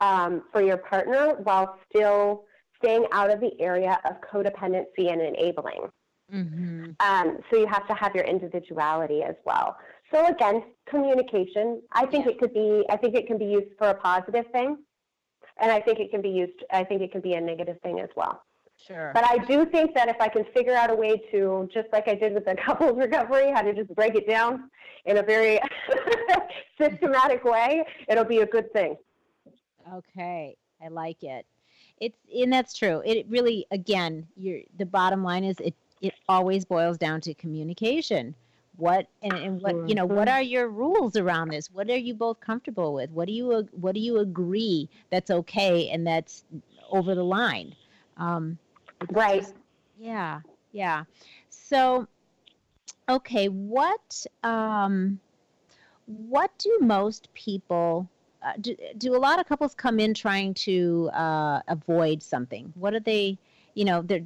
Speaker 4: um, for your partner while still staying out of the area of codependency and enabling. Mm-hmm. um, so you have to have your individuality as well so again, communication. I think it could be. I think it can be used for a positive thing, and I think it can be used. I think it can be a negative thing as well.
Speaker 3: Sure.
Speaker 4: But I do think that if I can figure out a way to, just like I did with the couples recovery, how to just break it down in a very systematic way, it'll be a good thing.
Speaker 3: Okay, I like it. It's and that's true. It really, again, you're the bottom line is it. It always boils down to communication what and, and what you know what mm-hmm. are your rules around this? What are you both comfortable with? What do you what do you agree that's okay and that's over the line? Um,
Speaker 4: right.
Speaker 3: Yeah yeah. So okay what um what do most people uh, do, do a lot of couples come in trying to uh, avoid something? What are they you know they're,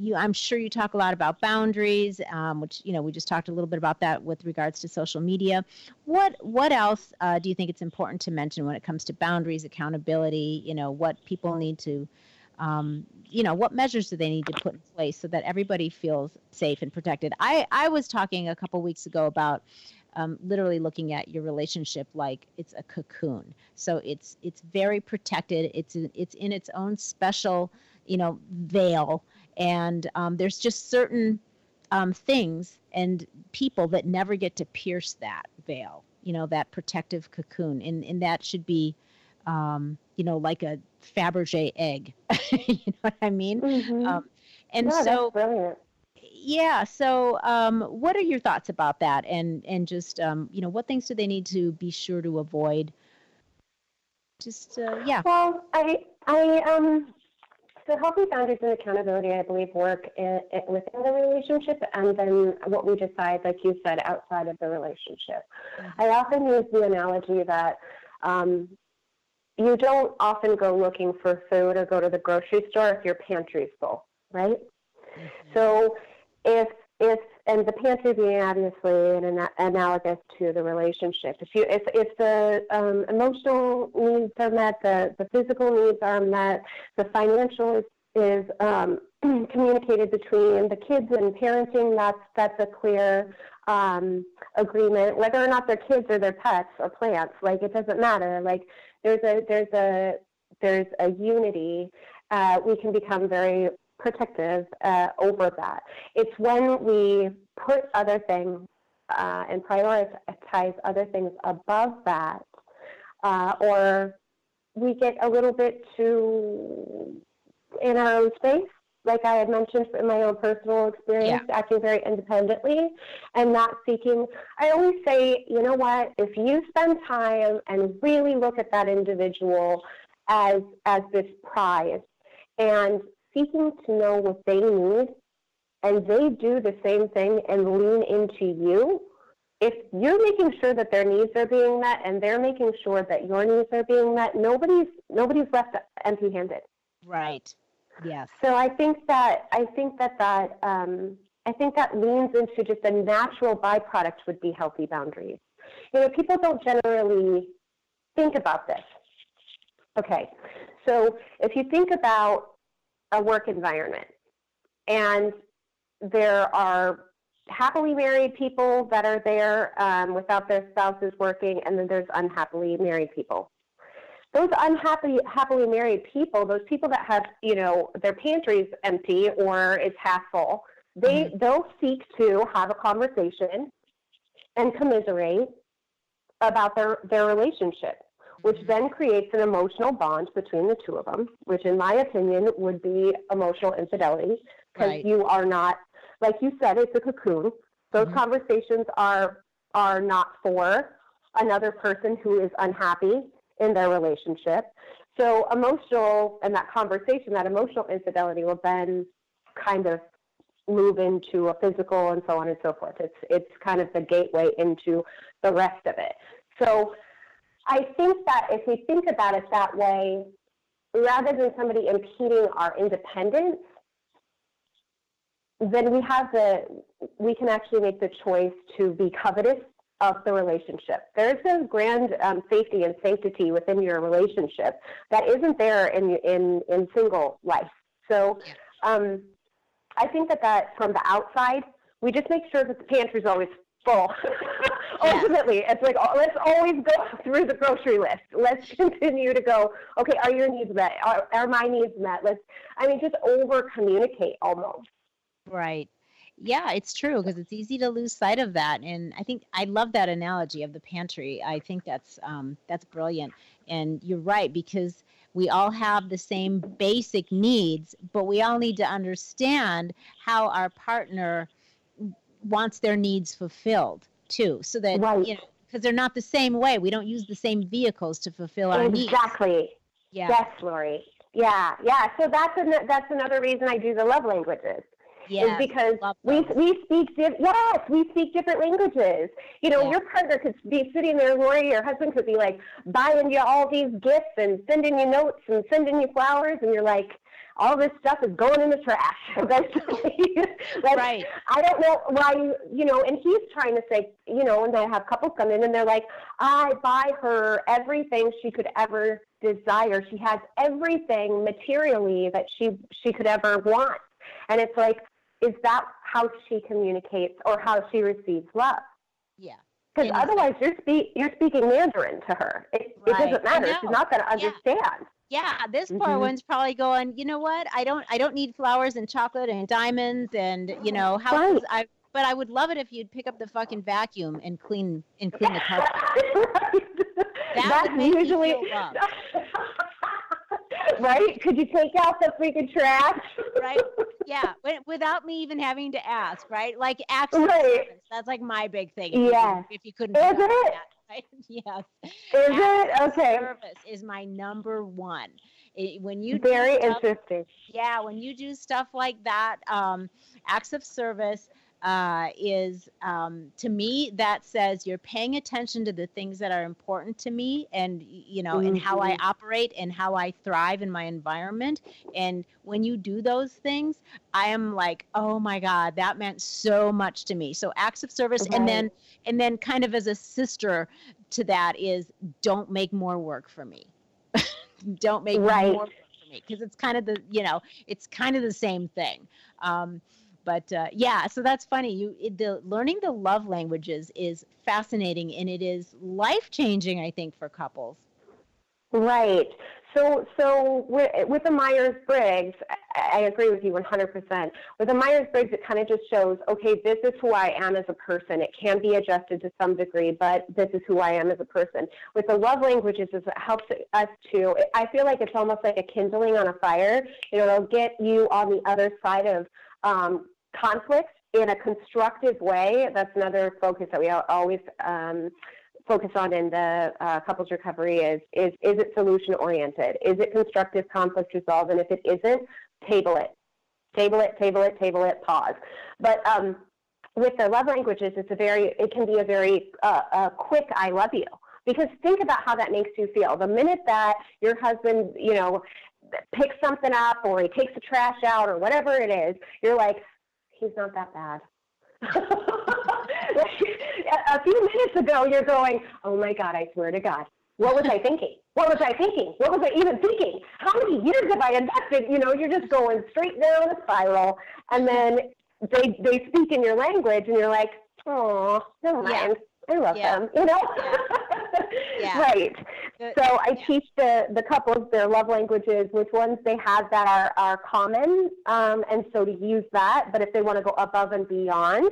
Speaker 3: you i'm sure you talk a lot about boundaries um, which you know we just talked a little bit about that with regards to social media. What what else uh, do you think it's important to mention when it comes to boundaries accountability? You know what people need to um, you know what measures do they need to put in place so that everybody feels safe and protected? I i was talking a couple weeks ago about um, literally looking at your relationship like it's a cocoon. So it's it's very protected. It's it's in its own special you know veil and um, there's just certain um, things and people that never get to pierce that veil you know that protective cocoon. And and that should be um, you know like a fabergé egg you know what i mean?
Speaker 4: Mhm.
Speaker 3: um, and
Speaker 4: yeah,
Speaker 3: so
Speaker 4: brilliant.
Speaker 3: yeah so um, what are your thoughts about that? And and just um, you know what things do they need to be sure to avoid? Just uh, yeah.
Speaker 4: Well, I, I, um, so healthy boundaries and accountability, I believe, work in, in, within the relationship, and then what we decide, like you said, outside of the relationship. I often use the analogy that um, you don't often go looking for food or go to the grocery store if your pantry's full, right? So if if and the pantry being obviously an ana- analogous to the relationship. If you if if the um, emotional needs are met, the the physical needs are met, the financial is is um, communicated between the kids and parenting. That's that's a clear um, agreement. Whether or not they're kids or their pets or plants, like it doesn't matter. Like there's a there's a there's a unity. Uh, we can become very protective uh, over that. It's when we put other things uh, and prioritize other things above that, uh, or we get a little bit too in our own space. Like I had mentioned in my own personal experience, acting very independently and not seeking. I always say, you know what? If you spend time and really look at that individual as as this prize and seeking to know what they need and they do the same thing and lean into you, if you're making sure that their needs are being met and they're making sure that your needs are being met, nobody's nobody's left empty-handed.
Speaker 3: right yes
Speaker 4: So I think that I think that that um, I think that leans into just a natural byproduct would be healthy boundaries. You know, people don't generally think about this. Okay, so if you think about a work environment, and there are happily married people that are there um, without their spouses working, and then there's unhappily married people. Those unhappy happily married people those people that have you know their pantries empty or it's half full they they'll seek to have a conversation and commiserate about their their relationship which then creates an emotional bond between the two of them which in my opinion would be emotional infidelity because
Speaker 3: Right.
Speaker 4: you are not like you said it's a cocoon those
Speaker 3: Mhm.
Speaker 4: conversations are are not for another person who is unhappy in their relationship. So emotional and that conversation, that emotional infidelity will then kind of move into a physical and so on and so forth. It's it's kind of the gateway into the rest of it. So I think that if we think about it that way, rather than somebody impeding our independence, then we have the we can actually make the choice to be covetous of the relationship. There's a grand um, safety and sanctity within your relationship that isn't there in in in single life. So, um, I think that that from the outside, we just make sure that the pantry's always full. Ultimately, it's like oh, let's always go through the grocery list. Let's continue to go. Okay, are your needs met? Are, are my needs met? Let's. I mean, just over communicate almost.
Speaker 3: Right. Yeah, it's true because it's easy to lose sight of that, and I think I love that analogy of the pantry. I think that's um, that's brilliant, and you're right because we all have the same basic needs, but we all need to understand how our partner wants their needs fulfilled too, so that
Speaker 4: Right.
Speaker 3: you know because they're not the same way. We don't use the same vehicles to fulfill our needs.
Speaker 4: Exactly.
Speaker 3: Yeah.
Speaker 4: Yes, Lori. Yeah, yeah. So that's an, that's another reason I do the love languages.
Speaker 3: Yes,
Speaker 4: is because we we speak di- yes we speak different languages. You know,
Speaker 3: Yeah.
Speaker 4: your partner could be sitting there, Lori, your husband could be like buying you all these gifts and sending you notes and sending you flowers, and you're like, all this stuff is going in the trash eventually. like,
Speaker 3: Right.
Speaker 4: I don't know why you you know, and he's trying to say, you know, and they have couples come in and they're like, I buy her everything she could ever desire. She has everything materially that she she could ever want. And it's like, is that how she communicates or how she receives love?
Speaker 3: Yeah.
Speaker 4: Because otherwise, you're speak you're speaking Mandarin to her. It, it doesn't matter. She's not going to understand.
Speaker 3: Yeah, this poor
Speaker 4: Mhm.
Speaker 3: one's probably going, you know what? I don't I don't need flowers and chocolate and diamonds and you know, how
Speaker 4: Right.
Speaker 3: I but I would love it if you'd pick up the fucking vacuum and clean and clean the carpet. That
Speaker 4: That's
Speaker 3: would make me
Speaker 4: usually
Speaker 3: feel loved.
Speaker 4: right. Could you take out the freaking trash?
Speaker 3: Right? Yeah, wi- without me even having to ask, right? Like acts
Speaker 4: Right.
Speaker 3: That's like my big thing. If you, if you couldn't
Speaker 4: Is it?
Speaker 3: that, right? Yes.
Speaker 4: Is it okay?
Speaker 3: Service is my number one. It- when you do
Speaker 4: Very
Speaker 3: stuff
Speaker 4: interesting.
Speaker 3: yeah when you do stuff like that um, acts of service uh, is um, to me that says you're paying attention to the things that are important to me and you know and how i operate and how i thrive in my environment. And when you do those things i am like oh my god that meant so much to me. So acts of service and then and then kind of as a sister to that is don't make more work for me. Don't make
Speaker 4: Right.
Speaker 3: more work for me. Because it's kind of the you know it's kind of the same thing. Um, but uh, yeah so that's funny you it, the learning the love languages is fascinating and it is life changing i think for couples
Speaker 4: Right. So, so with, with the Myers Briggs, I, agree with you 100%. With the Myers Briggs, it kind of just shows, okay, this is who I am as a person. It can be adjusted to some degree, but this is who I am as a person. With the love languages, is it helps us to. I feel like it's almost like a kindling on a fire. You know, it'll get you on the other side of um, conflict in a constructive way. That's another focus that we always. Um, focus on in the uh, couples recovery is is is it solution oriented? Is it constructive conflict resolve? And if it isn't, table it, table it, table it, table it. Pause. But um, with the love languages, it's a very it can be a very uh, quick I love you because think about how that makes you feel. The minute that your husband, you know, picks something up or he takes the trash out or whatever it is, you're like, he's not that bad. a few minutes ago, you're going, oh my God, I swear to God. What was I thinking? What was I thinking? What was I even thinking? How many years have I invested? You know, you're just going straight down a spiral. And then they, they speak in your language, and you're like, oh, never
Speaker 3: Yeah.
Speaker 4: mind. I love
Speaker 3: Yeah.
Speaker 4: them, you know?
Speaker 3: Yeah.
Speaker 4: right. So I teach the, the couples their love languages, which ones they have that are, are common, um, and so to use that. But if they want to go above and beyond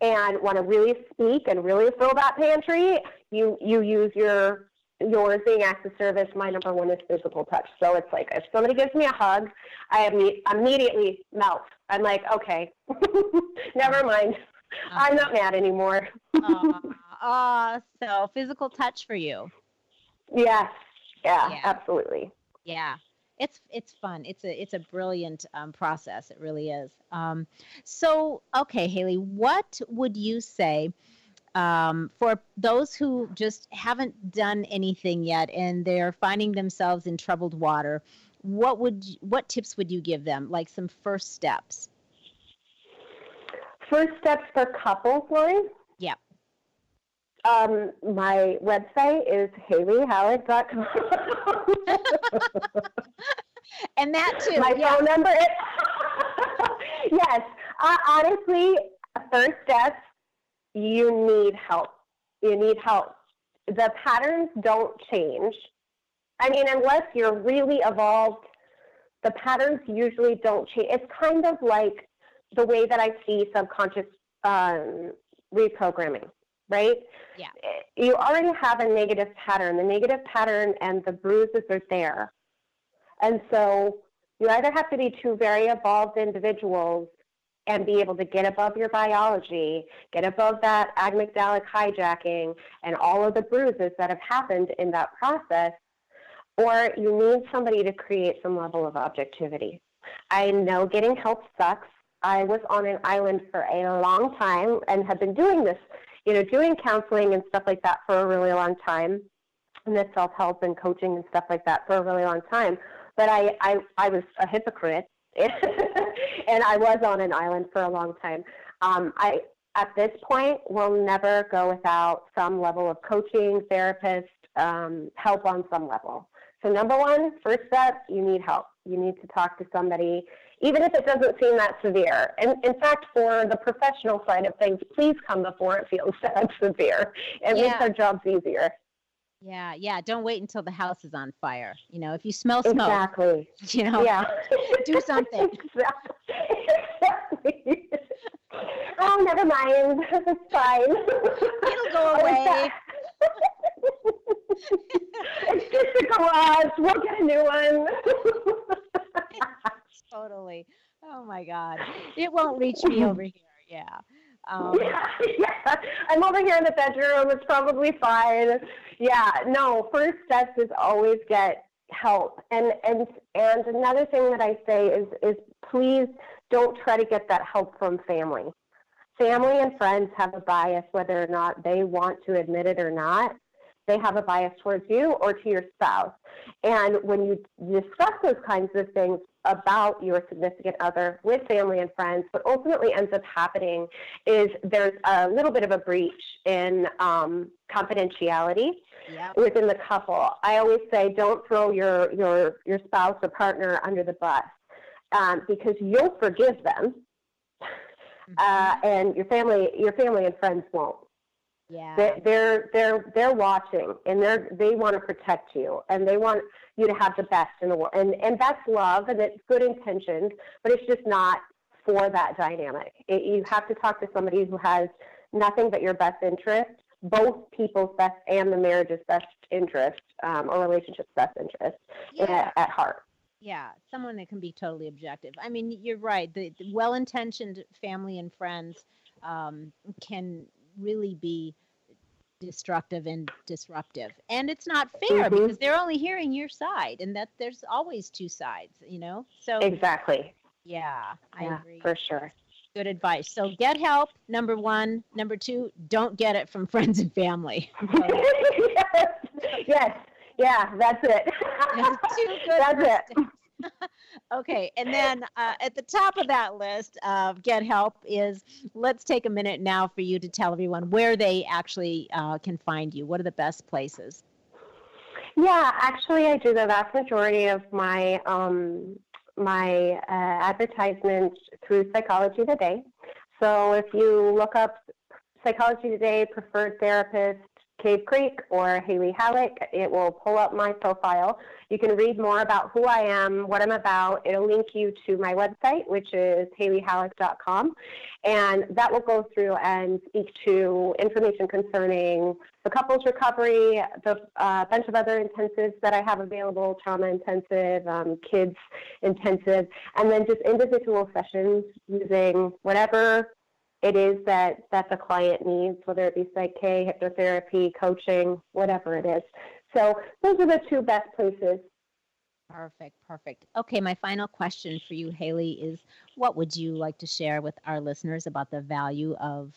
Speaker 4: and want to really speak and really fill that pantry, you, you use your yours being acts of service. My number one is physical touch. So it's like if somebody gives me a hug, I imme- immediately melt. I'm like, okay, never mind. I'm not mad anymore.
Speaker 3: Aw, aw, so physical touch for you
Speaker 4: Yes. Yeah,
Speaker 3: Yeah.
Speaker 4: absolutely.
Speaker 3: yeah it's it's fun it's a it's a brilliant um, process it really is um, so okay haley what would you say um, for those who just haven't done anything yet and they're finding themselves in troubled water what would you- what tips would you give them like some first steps
Speaker 4: First steps for couples, Lori? Um, my website is haleyhalleck.com.
Speaker 3: and that too
Speaker 4: my
Speaker 3: yeah.
Speaker 4: phone number is. yes. Uh, honestly, first step, you need help. You need help. The patterns don't change. I mean, unless you're really evolved, the patterns usually don't change. It's kind of like the way that I see subconscious um, reprogramming, right?
Speaker 3: Yeah.
Speaker 4: You already have a negative pattern. The negative pattern and the bruises are there. And so you either have to be two very evolved individuals and be able to get above your biology, get above that amygdalic hijacking and all of the bruises that have happened in that process, or you need somebody to create some level of objectivity. I know getting help sucks. I was on an island for a long time and have been doing this, you know, doing counseling and stuff like that for a really long time, and the self help and coaching and stuff like that for a really long time. But I, I, I was a hypocrite, and I was on an island for a long time. Um, I, at this point, will never go without some level of coaching, therapist, um, help on some level. So, number one, first step, you need help. You need to talk to somebody, even if it doesn't seem that severe. And in fact, for the professional side of things, please come before it feels that severe. It
Speaker 3: Yeah.
Speaker 4: makes our jobs easier.
Speaker 3: Yeah, yeah. Don't wait until the house is on fire. You know, if you smell smoke,
Speaker 4: Exactly.
Speaker 3: you know,
Speaker 4: Yeah.
Speaker 3: do something.
Speaker 4: Exactly. oh, never mind. It's fine.
Speaker 3: It'll go away.
Speaker 4: it's just a garage. We'll get a new one.
Speaker 3: Totally. Oh my God. It won't reach me over here. Yeah. Um,
Speaker 4: yeah, yeah. I'm over here in the bedroom. It's probably fine. Yeah, no. First steps is always get help. And and and another thing that I say is is please don't try to get that help from family. Family and friends have a bias, whether or not they want to admit it or not. They have a bias towards you or to your spouse. And when you discuss those kinds of things about your significant other with family and friends, what ultimately ends up happening is there's a little bit of a breach in um, confidentiality
Speaker 3: yeah.
Speaker 4: within the couple. I always say don't throw your your your spouse or partner under the bus um, because you'll forgive them, uh, and your family your family and friends won't.
Speaker 3: yeah.
Speaker 4: They're they're they're, they're watching and they're they want to protect you and they want you to have the best in the world and and that's love and it's good intentions but it's just not for that dynamic. It, you have to talk to somebody who has nothing but your best interest, both people's best and the marriage's best interest um, or relationship's best interest
Speaker 3: yeah.
Speaker 4: at, at heart.
Speaker 3: Yeah, someone that can be totally objective. I mean, you're right. The, the well-intentioned family and friends um, can really be destructive and disruptive, and it's not fair
Speaker 4: Mhm.
Speaker 3: because they're only hearing your side, and that there's always two sides, you know. So
Speaker 4: Exactly.
Speaker 3: yeah, I
Speaker 4: yeah,
Speaker 3: agree.
Speaker 4: for sure.
Speaker 3: Good advice. So get help. Number one. Number two, don't get it from friends and family.
Speaker 4: yes. yes. Yeah, that's it. That's it.
Speaker 3: okay, and then uh, at the top of that list of get help is let's take a minute now for you to tell everyone where they actually uh, can find you. What are the best places?
Speaker 4: Yeah, actually, I do the vast majority of my um, my uh, advertisements through Psychology Today. So if you look up Psychology Today, preferred therapist, Cave Creek, or Haley Halleck, it will pull up my profile. You can read more about who I am, what I'm about. It'll link you to my website, which is haleyhalleck.com, and that will go through and speak to information concerning the couples recovery, the uh, bunch of other intensives that I have available, trauma intensive, um, kids intensive, and then just individual sessions using whatever it is that, that the client needs, whether it be Psych-K, hypnotherapy, coaching, whatever it is. So those are the two best places.
Speaker 3: Perfect, perfect. Okay, my final question for you, Haley, is what would you like to share with our listeners about the value of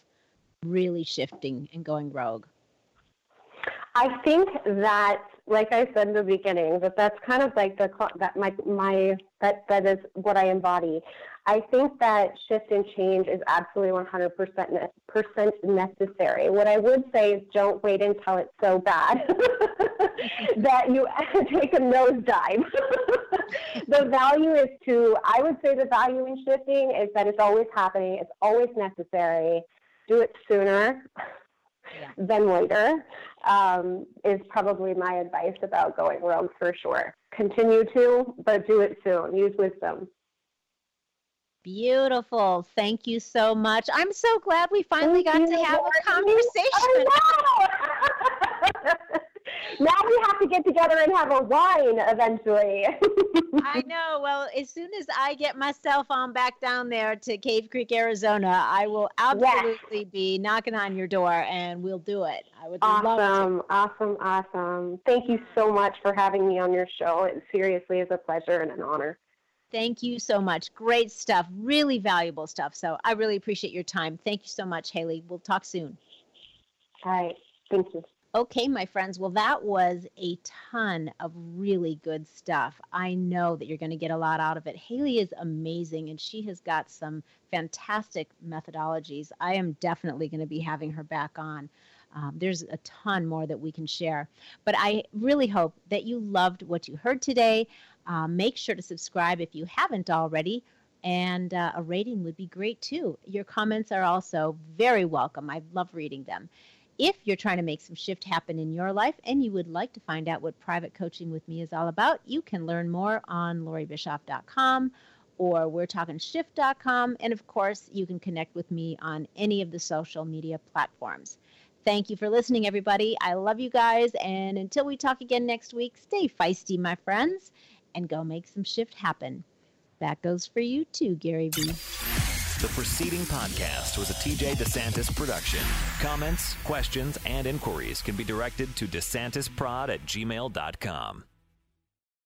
Speaker 3: really shifting and going rogue?
Speaker 4: I think that, like I said in the beginning, that that's kind of like the that my my that that is what I embody. I think that shift and change is absolutely 100% necessary. What I would say is don't wait until it's so bad that you take a nosedive. the value is to, I would say the value in shifting is that it's always happening, it's always necessary. Do it sooner
Speaker 3: Yeah.
Speaker 4: than later um, is probably my advice about going rogue for sure. Continue to, but do it soon. Use wisdom.
Speaker 3: Beautiful. Thank you so much. I'm so glad we finally got to have a conversation.
Speaker 4: Now we have to get together and have a wine eventually.
Speaker 3: I know. Well, as soon as I get myself on back down there to Cave Creek, Arizona, I will absolutely be knocking on your door and we'll do it. I would love to.
Speaker 4: awesome, awesome, awesome. Thank you so much for having me on your show. It seriously is a pleasure and an honor.
Speaker 3: Thank you so much. Great stuff. Really valuable stuff. So I really appreciate your time. Thank you so much, Haley. We'll talk soon.
Speaker 4: All right. Thank you.
Speaker 3: Okay, my friends. Well, that was a ton of really good stuff. I know that you're going to get a lot out of it. Haley is amazing, and she has got some fantastic methodologies. I am definitely going to be having her back on. Um, there's a ton more that we can share. But I really hope that you loved what you heard today. Uh, make sure to subscribe if you haven't already. And uh, a rating would be great too. Your comments are also very welcome. I love reading them. If you're trying to make some shift happen in your life and you would like to find out what private coaching with me is all about, you can learn more on lauriebischoff.com or we'retalkingshift.com. And of course, you can connect with me on any of the social media platforms. Thank you for listening, everybody. I love you guys. And until we talk again next week, stay feisty, my friends, and go make some shift happen. That goes for you too, Gary Vee.
Speaker 1: The preceding podcast was a TJ DeSantis production. Comments, questions, and inquiries can be directed to DeSantisProd at gmail.com.